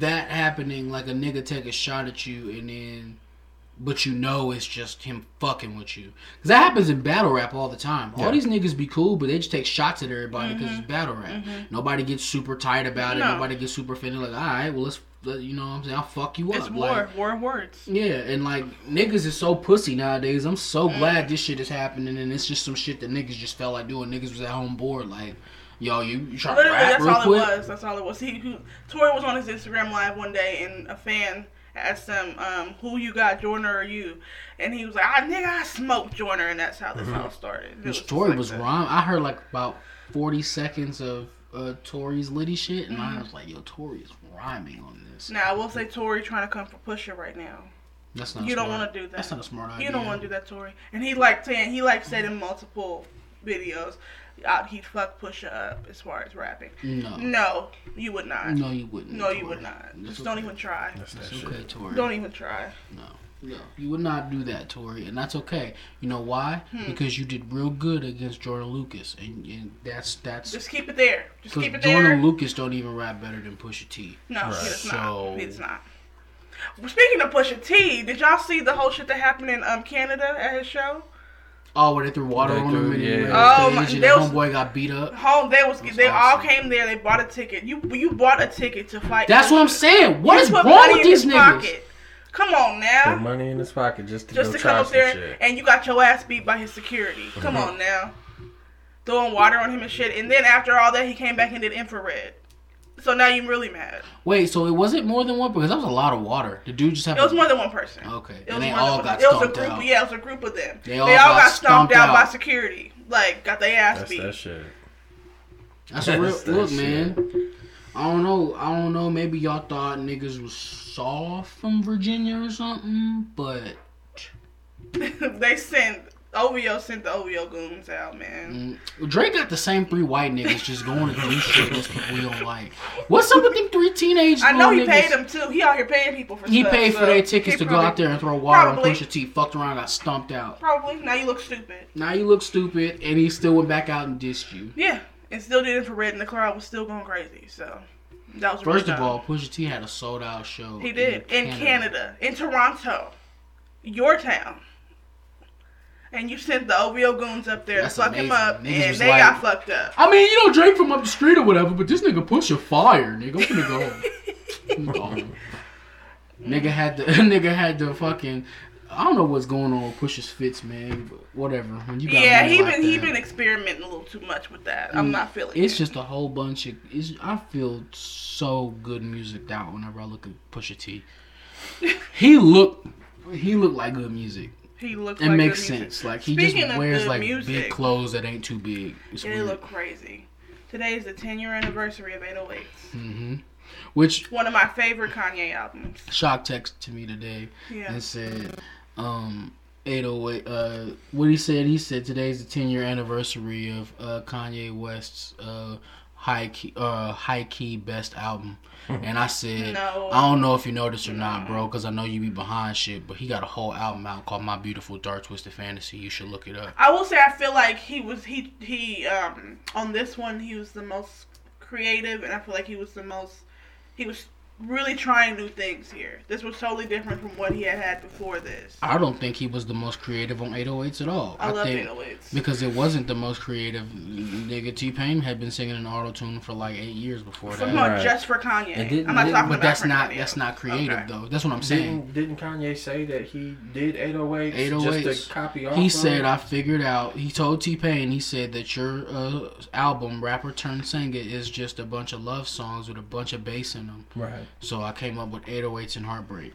that happening. Like a nigga take a shot at you and then, but you know it's just him fucking with you. Cause that happens in battle rap all the time. All these niggas be cool, but they just take shots at everybody because it's battle rap. Nobody gets super tight about it. No. Nobody gets super offended. Like, all right, well let's, let- you know, what I'm saying, I'll fuck you It's up. war, Like, war of words. yeah, and like niggas is so pussy nowadays. I'm so Mm. glad this shit is happening, and it's just some shit that niggas just felt like doing. Niggas was at home bored, like, yo, you, you trying to Literally, rap that's real all quick? it was. That's all it was. He, who, Tory was on his Instagram live one day, and a fan asked him, um, "Who you got, Joyner or you?" And he was like, "Ah, nigga, I smoked Joyner," and that's how this all started. It Which just Tory like was that. rhyme. I heard like about forty seconds of uh, Tory's Litty shit, and Mm-hmm. I was like, yo, Tory is rhyming on this. Now I will say Tory trying to come for Pusha right now. That's not. You don't want to do that. That's not a smart idea. You don't want to do that, Tory. And he like saying he like said in multiple videos, uh, he'd fuck Pusha up as far as rapping. No, No, you would not. no, you wouldn't. No, you Tory. would not. It's Just okay. don't even try. That's that It's shit. okay, Tory. Don't even try. No, no, you would not do that, Tory, and that's okay. You know why? Hmm. Because you did real good against Joyner Lucas, and, and that's that's Just keep it there. Just keep it Jordan there. Joyner Lucas don't even rap better than Pusha T. No, he does So- not. He does not. Well, speaking of Pusha T, did y'all see the whole shit that happened in um Canada at his show? Oh, where they threw water They on threw- him and he yeah. ran Oh, my- stage and was- homeboy got beat up. Home, they was That's they all came there. They bought a ticket. You you bought a ticket to fight. That's what I'm saying. What You is wrong money with in these his niggas? pocket. Come on now. Put now, money in his pocket just to just go to try come up there shit. and you got your ass beat by his security. Come mm-hmm. on now, throwing water on him and shit. And then after all that, he came back and did infrared. So now you're really mad. Wait, so it wasn't more than one because that was a lot of water. The dude just had It was more than one person. Okay, It and was they all than got one. It was a stomped group. out. Yeah, it was a group of them. They all got stomped out, by security. Like got their ass That's beat. that shit. That's a real That's that look, shit. man. I don't know. I don't know. Maybe y'all thought niggas was soft from Virginia or something, but they sent OVO sent the OVO goons out, man. mm, Drake got the same three white niggas just going to do shit against people we don't like. What's up with them three teenage? I know he little paid them too. He out here paying people for shit. He stuff, paid for so their tickets to go out there and throw water probably- on Pusha T. Fucked around, got stumped out. Probably. Now you look stupid. Now you look stupid, and he still went back out and dissed you. Yeah. And still did infrared and the crowd was still going crazy. So that was First of all, Pusha T had a sold out show. he did in Canada, in Toronto, your town. And you sent the OVO goons up there That's to fuck him up, Niggas and they like- got fucked up. I mean, you know, Drake from up the street or whatever, but this nigga Pusha fire, nigga. I'm finna go. I'm gonna go home. Nigga had the nigga had the fucking. I don't know what's going on with Pusha's fits, man. But whatever. When you got Yeah, money he like been he been experimenting a little too much with that. I'm mm, not feeling It's it. just a whole bunch of. It's, I feel so good music out whenever I look at Pusha T. he looked. He looked like good music. He. It like makes sense. Like he Speaking just wears like music, big clothes that ain't too big. It's It weird. look crazy. Today is the 10 year anniversary of 808s. hmm Which One of my favorite Kanye albums. Shock texted to me today Yeah. and said, um, 808, uh, what he said, he said today's the 10 year anniversary of uh, Kanye West's uh, high key, uh, high key best album. And I said, No. I don't know if you noticed or not, bro, because I know you be behind shit, but he got a whole album out called My Beautiful Dark Twisted Fantasy. You should look it up. I will say I feel like he was he he um on this one he was the most creative and I feel like he was the most he was really trying new things here. This was totally different from what he had had before this. I don't think he was the most creative on 808s at all. I, love think 808s. because it wasn't the most creative. Nigga T Pain had been singing an auto tune for like eight years before For, that. no, Right. just for Kanye. Didn't- I'm not didn't- talking But about that's not Kanye. that's not creative Okay. though. That's what I'm saying. Didn't, didn't Kanye say that he did 808s, 808s. just to copy off? He of? said, "I figured out." He told T Pain, he said that your uh, album, rapper turned singer, is just a bunch of love songs with a bunch of bass in them. right. So I came up with 808s and Heartbreak.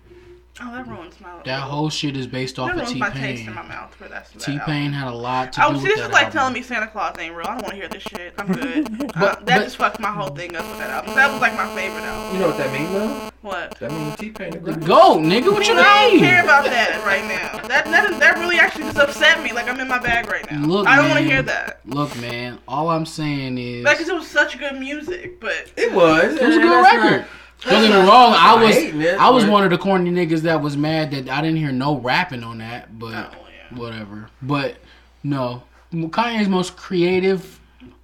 Oh, that ruins my. That whole shit is based off that of ruins T my taste in Pain. my mouth for that. that T album. Pain had a lot to Oh, do see, with this that is like album. telling me Santa Claus ain't real. I don't want to hear this shit. I'm good. uh, But- that but- just fucked my whole thing up with that album. That was like my favorite album. You know what that means, though? What? That means T-Pain. the greatest. Go, nigga. What you I don't mean? care about that right now. That that, is, that really actually just upset me. Like I'm in my bag right now. Look, I don't want to hear that. Look, man. All I'm saying is Like, 'cause it was such good music, but It was. it was a good record. not- Don't get me wrong. I was it, I was one of the corny niggas that was mad that I didn't hear no rapping on that. But Oh, yeah. whatever. But no, Kanye's most creative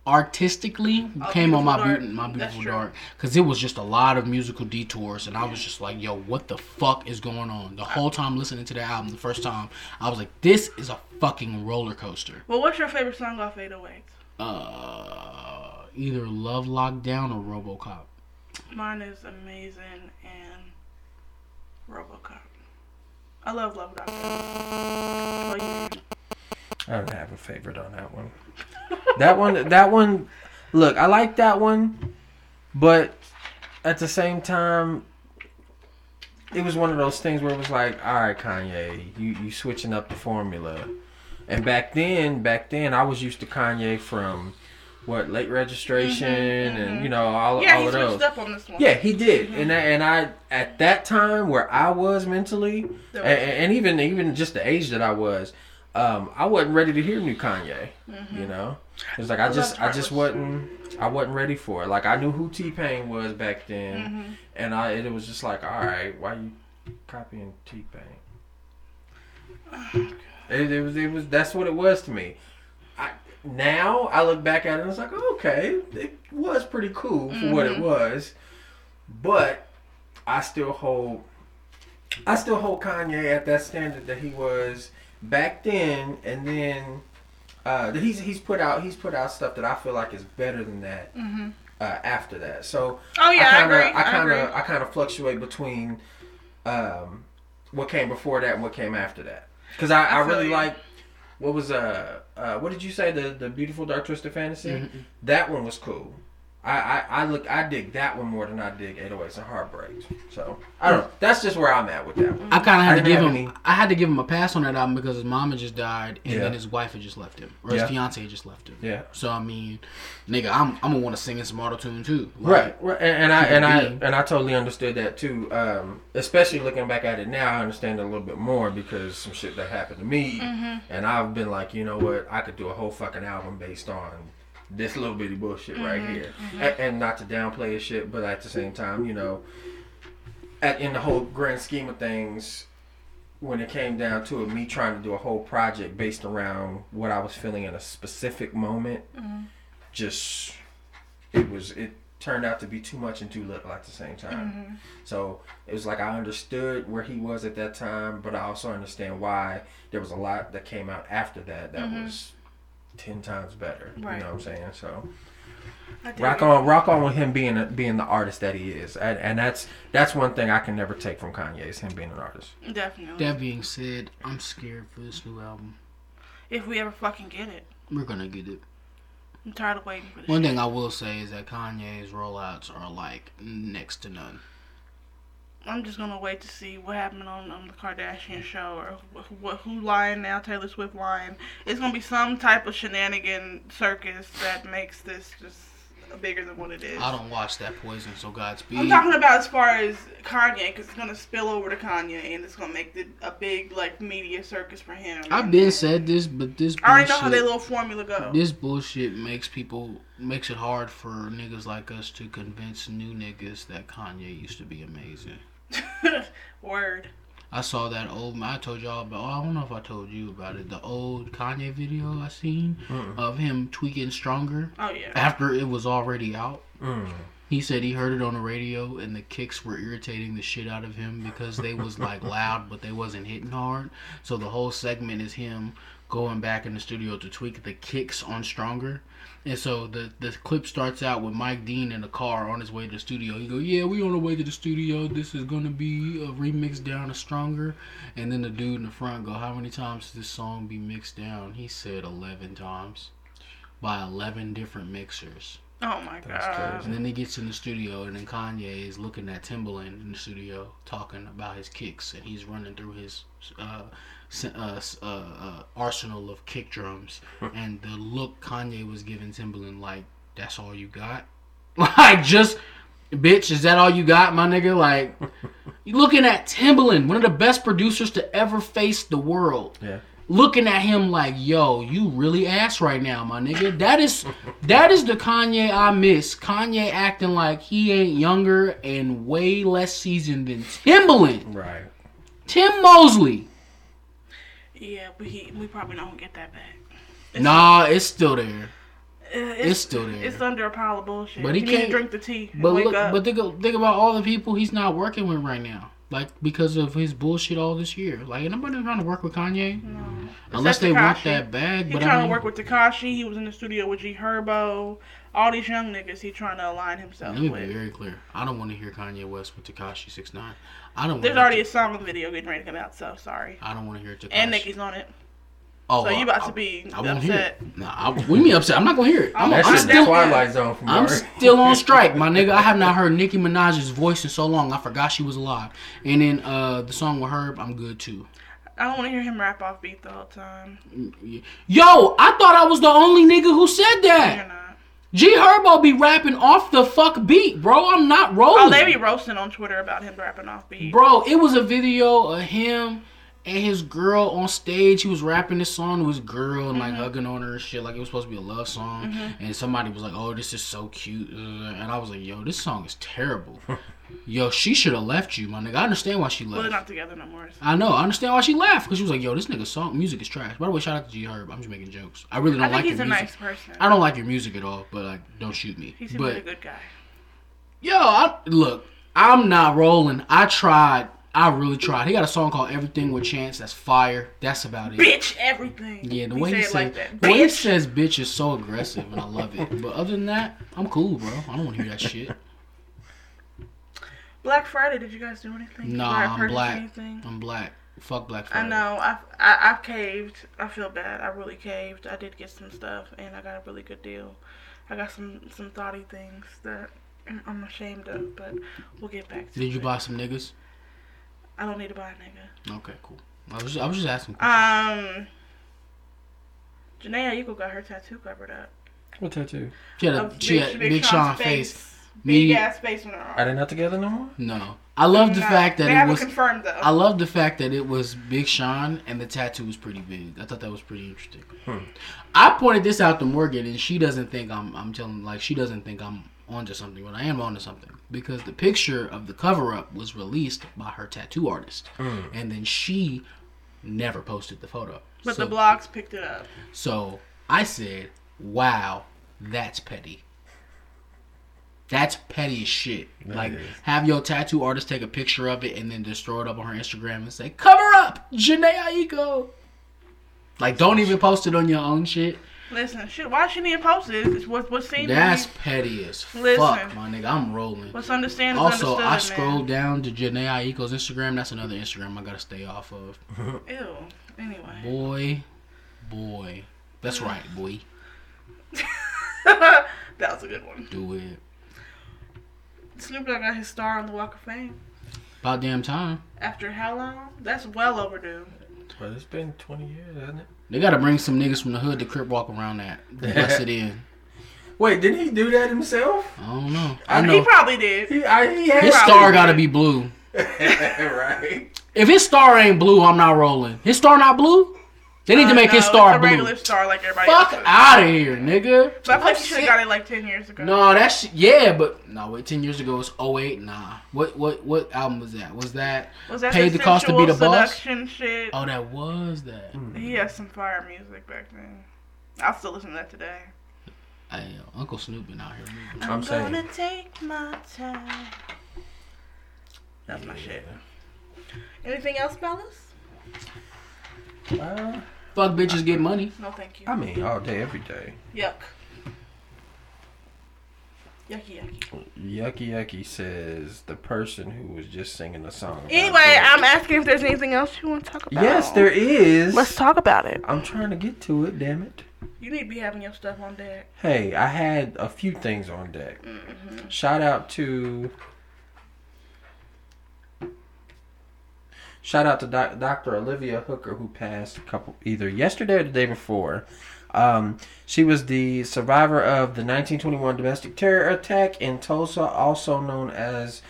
artistically Oh, came on my Beautiful Dark. beautiful, my beautiful dark because it was just a lot of musical detours and I was just like, yo, what the fuck is going on? The whole time listening to the album, the first time, I was like, this is a fucking roller coaster. well, what's your favorite song off 808? Uh, either Love Lockdown or RoboCop. Mine is Amazing and RoboCop. I love Love Doctor. I don't have a favorite on that one. that one, that one. Look, I like that one, but at the same time, it was one of those things where it was like, all right, Kanye, you you switching up the formula. And back then, back then, I was used to Kanye from what late registration and you know all Yeah, all he of those. up on this one. Yeah, he did, and I, and I at that time where I was mentally, and, was- and even even just the age that I was, um, I wasn't ready to hear new Kanye. Mm-hmm. You know, it was like I just I just wasn't I wasn't ready for it. Like I knew who T Pain was back then, Mm-hmm. and I it was just like, all right, why you copying T Pain? It, it was it was that's what it was to me. Now I look back at it and it's like okay, it was pretty cool for what Mm-hmm. it was, but I still hold I still hold Kanye at that standard that he was back then, and then uh, he's he's put out he's put out stuff that I feel like is better than that uh, after that. So Oh yeah, I, kinda. I I, kind of I kind of fluctuate between um, what came before that and what came after that. Because I, I, I really you. like what was uh, uh what did you say the the beautiful dark twisted fantasy? Mm-hmm. That one was cool. I, I, I look I dig that one more than I dig 808s and heartbreaks. So I don't know. That's just where I'm at with that one. I kind of had I to give him. any- I had to give him a pass on that album because his mama just died, and Yeah. then his wife had just left him, or his Yeah. fiance had just left him. Yeah. So I mean, nigga, I'm I'm gonna want to sing in some auto tune too. Like, Right, right, and, and I and I and I totally understood that too. Um, especially looking back at it now, I understand it a little bit more because some shit that happened to me, and I've been like, you know what, I could do a whole fucking album based on this little bitty bullshit right mm-hmm. here, mm-hmm. and, and not to downplay his shit, but at the same time, you know, at in the whole grand scheme of things. When it came down to it, me trying to do a whole project based around what I was feeling in a specific moment, mm-hmm. just it was it turned out to be too much and too little at the same time. So it was like I understood where he was at that time, but I also understand why there was a lot that came out after that that was ten times better. You know what I'm saying? So rock on, rock on with him being a, being the artist that he is, and, and that's that's one thing I can never take from Kanye is him being an artist. Definitely. That being said, I'm scared for this new album. if we ever fucking get it, We're gonna get it. I'm tired of waiting for this. One shit. thing I will say is that Kanye's rollouts are like next to none. I'm just gonna wait to see what happened on, on the Kardashian show or who, who, who lying now, Taylor Swift lying. It's gonna be some type of shenanigan circus that makes this just bigger than what it is. I don't watch that Poison, so Godspeed. I'm talking about as far as Kanye, because it's gonna spill over to Kanye, and it's gonna make the, a big like media circus for him. I've been said this, but this I already know how bullshit- their little formula go. This bullshit makes people makes it hard for niggas like us to convince new niggas that Kanye used to be amazing. Word. I saw that old. I told y'all about. I don't know if I told you about it. The old Kanye video I seen of him tweaking stronger Oh yeah. after it was already out. Mm. He said he heard it on the radio and the kicks were irritating the shit out of him because they was like loud but they wasn't hitting hard. So the whole segment is him going back in the studio to tweak the kicks on Stronger. And so the the clip starts out with Mike Dean in a car on his way to the studio. He go, "Yeah, we on the way to the studio. This is gonna be a remix down to Stronger." And then the dude in the front go, "How many times does this song be mixed down?" He said eleven times by eleven different mixers. Oh my That's god. crazy. And then he gets in the studio, and then Kanye is looking at Timbaland in the studio, talking about his kicks, and he's running through his uh, s- uh, uh, uh, arsenal of kick drums. and the look Kanye was giving Timbaland, like, that's all you got? Like, just, bitch, is that all you got, my nigga? Like, you looking at Timbaland, one of the best producers to ever face the world Yeah. looking at him like, "Yo, you really ass right now, my nigga." That is that is the Kanye I miss. Kanye acting like he ain't younger and way less seasoned than Timbaland, Right. Tim Mosley. Yeah, but he, we probably don't get that back. Nah, it's still there. Uh, It's still there. It's under a pile of bullshit. But he you need to can't- drink the tea. But wake look, up. but think, think about all the people he's not working with right now. Like because of his bullshit all this year. Like nobody's trying to work with Kanye no. unless they want that bag. he But trying I mean, to work with Tekashi. He was in the studio with G Herbo. All these young niggas he trying to align himself let me be very clear. I don't want to hear Kanye West with Tekashi Six Nine. I don't. There's wanna already hear a song video getting ready to come out, so sorry. I don't want to hear Tekashi. And Nicki's on it. Oh, So you uh, about I- to be I won't hear upset. it. Nah, I, what do mean upset? I'm not gonna hear it. I'm, That I'm That's shit the still, Twilight Zone from I'm still on strike, my nigga. I have not heard Nicki Minaj's voice in so long. I forgot she was alive. And then uh, the song with Herb, I'm good too. I don't want to hear him rap off beat the whole time. Yo, I thought I was the only nigga who said You're that. G Herbo be rapping off the fuck beat, bro. I'm not rolling. Oh, they be roasting on Twitter about him rapping off beat. Bro, it was a video of him and his girl on stage. He was rapping this song to his girl and like Mm-hmm. hugging on her and shit. Like it was supposed to be a love song. And somebody was like, "Oh, this is so cute," uh, and I was like, "Yo, this song is terrible." Yo, she should have left you, my nigga. I understand why she left. Well, they're not together no more. so- I know. I understand why she left because she was like, "Yo, this nigga's song music is trash." By the way, shout out to G Herb. I'm just making jokes. I really don't I think like he's your a music. nice person. I don't like your music at all, but like, don't shoot me. He seems but a good guy. Yo, I, look, I'm not rolling. I tried. I really tried. He got a song called "Everything with Chance." That's fire. That's about it. Bitch, everything. Yeah, the He way he says, like that. the way he Bitch. says "bitch" is so aggressive, and I love it. But other than that, I'm cool, bro. I don't want to hear that shit. Black Friday, did you guys do anything? You Nah, I'm black. Anything? I'm black. Fuck Black I Friday. know. I've I, I've caved. I feel bad. I really caved. I did get some stuff, and I got a really good deal. I got some some thoughty things that I'm ashamed of, but we'll get back to. It. Did you it. buy some niggas? I don't need to buy a nigga. Okay, cool. I was just, I was just asking. Um, Jhené Aiko got her tattoo covered up. What tattoo? She had a Of she had Big, Sean Sean's face. Big Me- ass face on her arm. Are they not together no more? No, I love the No, fact that they it was. confirmed though. I love the fact that it was Big Sean and the tattoo was pretty big. I thought that was pretty interesting. I pointed this out to Morgan, and she doesn't think I'm. I'm telling like she doesn't think I'm onto something, but I am onto something because the picture of the cover up was released by her tattoo artist, and then she never posted the photo. but so, the blogs picked it up. So I said, "Wow, that's petty." That's petty as shit. like, is. have your tattoo artist take a picture of it and then just throw it up on her Instagram and say, "Cover up, Jhené Aiko." Like, don't even post it on your own shit. Listen, shit. Why she need post it? It's what what seems. That's petty as Listen. fuck, my nigga. I'm rolling. What's understand is Also. I man. scrolled down to Jhené Aiko's Instagram. That's another Instagram I gotta stay off of. Ew. Anyway. Boy, boy, that's right, boy. that was a good one. Do it. Snoop Dogg got his star on the Walk of Fame. About damn time. After how long? That's well overdue. But it's been 20 years, hasn't it? They gotta bring some niggas from the hood to crip walk around that. Bless it in. Wait, didn't he do that himself? I don't know. Uh, I He know probably did. He, I, he had his star gotta be blue. right. If his star ain't blue, I'm not rolling. His star not blue? They need to Uh, make his star it's a blue. regular star like everybody Fuck out of here, nigga. But I feel like you should have sick. got it like ten years ago. No, that's yeah, but no. Wait, ten years ago was 08? Nah. What what what album was that? Was that Was that Paid the cost to be the sensual boss? seduction shit? Oh, that was that. He has some fire music back then. I'll still listen to that today. I, Uncle Snoop been out here moving. I'm saying. gonna take my time. That's my shit. Anything else, fellas? Uh, Fuck bitches get money. No, thank you. I mean, all day, every day. Yuck. Yucky, yucky. Yucky Yucky says the person who was just singing the song. Anyway, this. I'm asking if there's anything else you want to talk about. Yes, there is. Let's talk about it. I'm trying to get to it. Damn it. You need to be having your stuff on deck. Hey, I had a few things on deck. Mm-hmm. Shout out to. Shout out to doc, Dr. Olivia Hooker, who passed a couple either yesterday or the day before. Um, she was the survivor of the 1921 domestic terror attack in Tulsa, also known as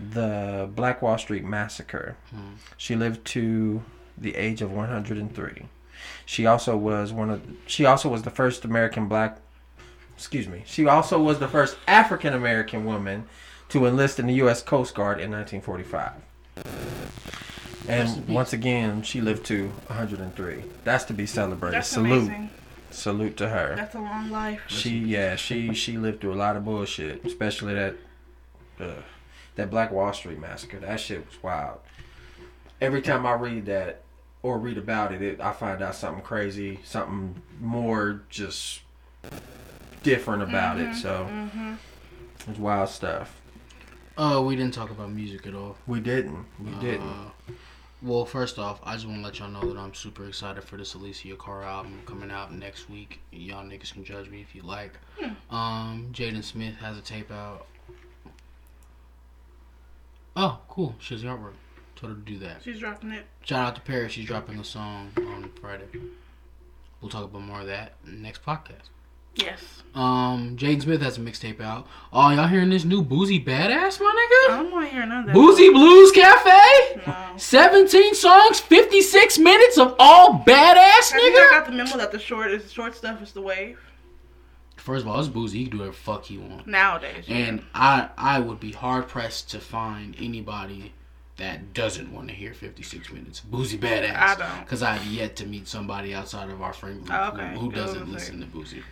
the Black Wall Street Massacre. She lived to the age of 103. She also was one of she also was the first American black excuse me. She also was the first African American woman to enlist in the US Coast Guard in 1945. And once again, she lived to 103. That's to be celebrated. That's Salute. amazing. Salute to her. That's a long life. She yeah, she she lived through a lot of bullshit, especially that uh, that Black Wall Street massacre. That shit was wild. Every time I read that or read about it, it I find out something crazy, something more just different about it. Mm-hmm, so mm-hmm. it's wild stuff. Oh, we didn't talk about music at all. We didn't. We didn't. Uh, Well, first off, I just want to let y'all know that I'm super excited for this Alessia Cara album coming out next week. Y'all niggas can judge me if you like. Um, Jaden Smith has a tape out. Oh, cool. She has the artwork. Told her to do that. She's dropping it. Shout out to Paris. She's dropping a song on Friday. We'll talk about more of that next podcast. Yes. Um, Jaden Smith has a mixtape out. Oh, y'all hearing this new Boosie Badazz, my nigga? I nigga? don't want to hear none of that. Boosie Blues Cafe? No. 17 songs, 56 minutes of all badass, Have you not got the memo that the short is short stuff is the wave First of all, it's Boosie. He can do whatever fuck he want. nowadays? And I I would be hard pressed to find anybody that doesn't want to hear 56 minutes. Boosie Badazz. I don't. Because I have yet to meet somebody outside of our friend group Oh, who- okay. who, I doesn't listen to Boosie.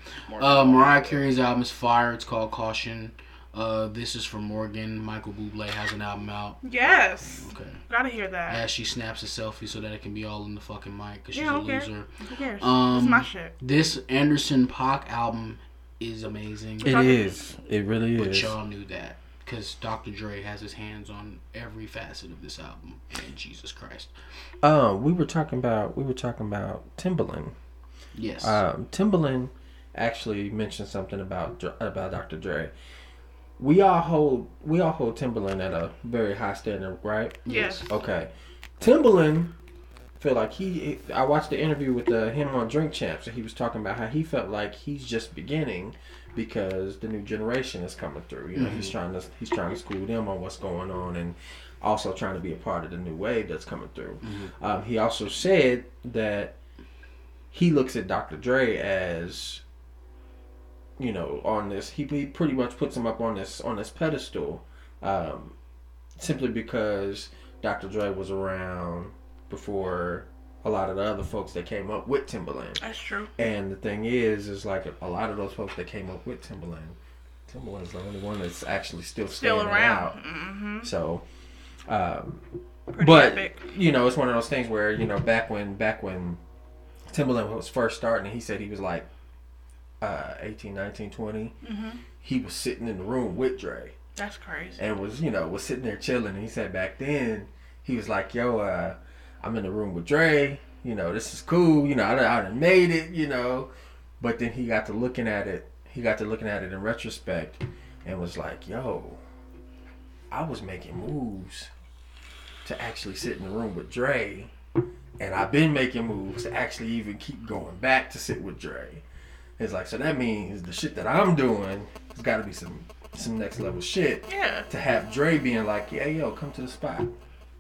Uh, Mariah that. Carey's album is fire. It's called Caution. Uh, this is from Morgan. Michael Bublé has an album out. Yes. Okay. Gotta hear that. As she snaps a selfie so that it can be all in the fucking mic because she's Yeah, a okay. loser. Who cares? Um, it's my shit. This Anderson Paak album is amazing. It is. It really But is. y'all knew that because Dr. Dre has his hands on every facet of this album. And Jesus Christ. Um, we were talking about we were talking about Timbaland. Yes. Um, Timbaland actually mentioned something about Dr- about Dr. Dre. We all hold we all hold Timbaland at a very high standard, right? Yes. Okay. Timbaland feel like he. I watched the interview with uh, him on Drink Champs, and he was talking about how he felt like he's just beginning because the new generation is coming through. You know, he's trying to he's trying to school them on what's going on, and also trying to be a part of the new wave that's coming through. Um, he also said that he looks at Dr. Dre as you know on this he, he pretty much puts him up on this on this pedestal um, simply because Dr. Dre was around before a lot of the other folks that came up with Timbaland. That's true. And the thing is, is like a, lot of those folks that came up with Timbaland, Timbaland's the only one that's actually still Still standing around. Mm-hmm. So, um, but epic. you know, it's one of those things where you know, back when back when Timbaland was first starting, he said he was like uh, 18, 19, 20. Mm-hmm. He was sitting in the room with Dre That's crazy. and was you know was sitting there chilling. And he said back then he was like, "Yo, uh, I'm in the room with Dre. You know, this is cool. You know, I done, I done made it. You know." But then he got to looking at it. He got to looking at it in retrospect, and was like, "Yo, I was making moves to actually sit in the room with Dre." And I've been making moves to actually even keep going back to sit with Dre. It's like so that means the shit that I'm doing has got to be some some next level shit Yeah. to have Dre being like, "Yeah, yo, come to the spot."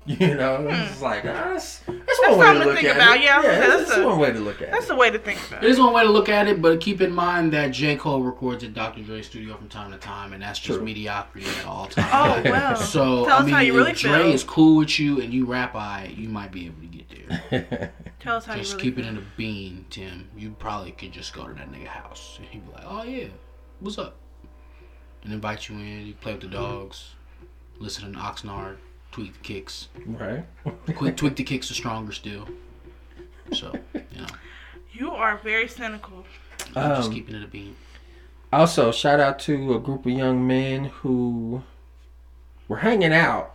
You know, it's just like ah, that's, that's, That's one way to look think at about, it. yeah. that's, That's that's a- one way to look at it. That's it. the way to think about It it. is one way to look at it, but keep in mind that J. Cole records at Dr. Dre's studio from time to time, and that's just True. mediocrity at all times. Oh well. So, Tell I us mean, how you really if Dre feel. is cool with you and you rap I, you might be able to get there. Tell us how Just you really keep feel. it in a bean, Tim. You probably could just go to that nigga house. And he'd be like, oh, yeah. what's up? And invite you in. You play with the dogs, listen to Oxnard, tweak the kicks. Right. Quick tweak the kicks are stronger still. So, you know, You are very cynical. I'm just Um, keeping it a beam. Also, shout out to a group of young men who were hanging out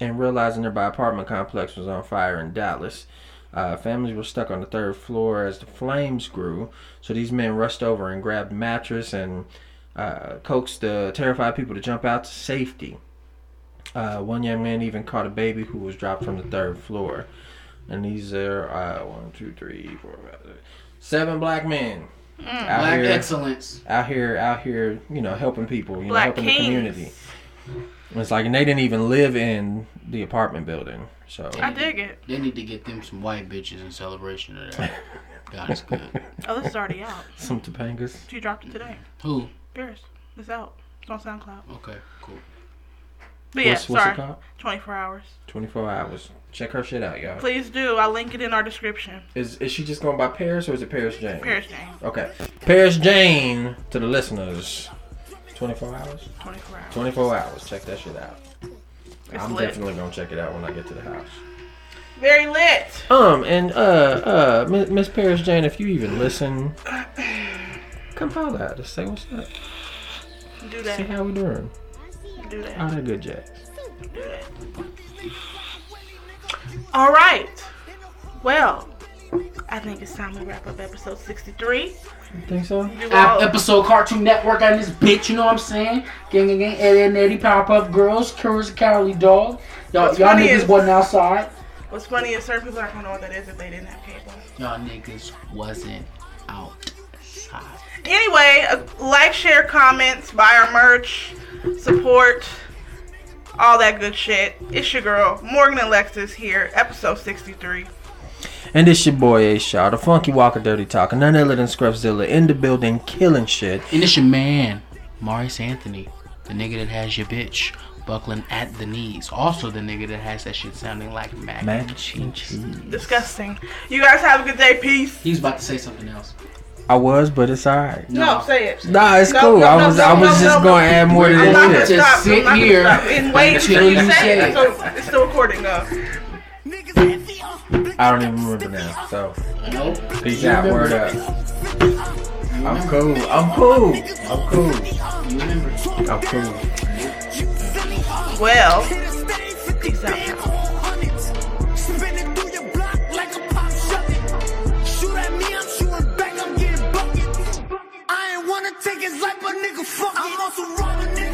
and realizing their apartment complex was on fire in Dallas. Uh, families were stuck on the third floor as the flames grew. So these men rushed over and grabbed a mattress and uh, coaxed the terrified people to jump out to safety. Uh, one young man even caught a baby who was dropped from the third floor. And these are uh, one, two, three, four, five, six, seven black men out Black here excellence. out here out here you know helping people you know helping kings. the community And it's like and they didn't even live in the apartment building so I dig it. They need to get them some white bitches in celebration of that. God is good. Oh, this is already out. some topangas She dropped it today. Who? Paris. It's out. It's on SoundCloud. Okay, cool. But yeah, what's, what's sorry. it called 24 hours. 24 hours check her shit out y'all Please do. I'll link it in our description. is, is she just going by paris or is it paris jane Paris Jane. okay paris jane to the listeners 24 hours 24 hours. 24 hours check that shit out It's i'm lit. definitely gonna check it out when i get to the house Very lit. Um, and uh, uh, Miss Paris Jane, if you even listen, come holler at us. Say what's up. Do that. See how we doing. Do that. All that good jazz. All right. Well, I think it's time to wrap up episode 63. You think so? You all- episode Cartoon Network on this bitch, you know what I'm saying? Gang, gang, gang, Eddie and Eddie, Powerpuff Girls, Courage the Cowardly Dog. Y'all, What's y'all funny niggas is- wasn't outside. What's funny is certain people aren't gonna know what that is if they didn't have cable. Y'all niggas wasn't outside. Anyway, uh, like, share, comments, buy our merch, support, all that good shit. It's your girl Morgan Alexis here, episode 63. And it's your boy A Shaw, the Funky Walker Dirty Talker, none other than Scruffzilla in the building, killing shit. And it's your man, Maurice Anthony, the nigga that has your bitch buckling at the knees. Also the nigga that has that shit sounding like mac, Mac and and cheese. cheese. Disgusting. You guys have a good day. Peace. He's about to say something else. I was, but it's alright. No, say it. Nah, it's No, cool. no, I was, no, I was no, just no, gonna no. add more to I'm this not shit. Just sit I'm not gonna here. And wait until until you you say say it. it. So it's still recording though. Niggas heavy on. I don't even remember now. So, Nope. peace You out. remember. Word up. I'm cool. I'm cool. I'm cool. I'm cool. Well, Hit a steady 50 Peace out. His life, but nigga, fuck. I'm also robbing niggas.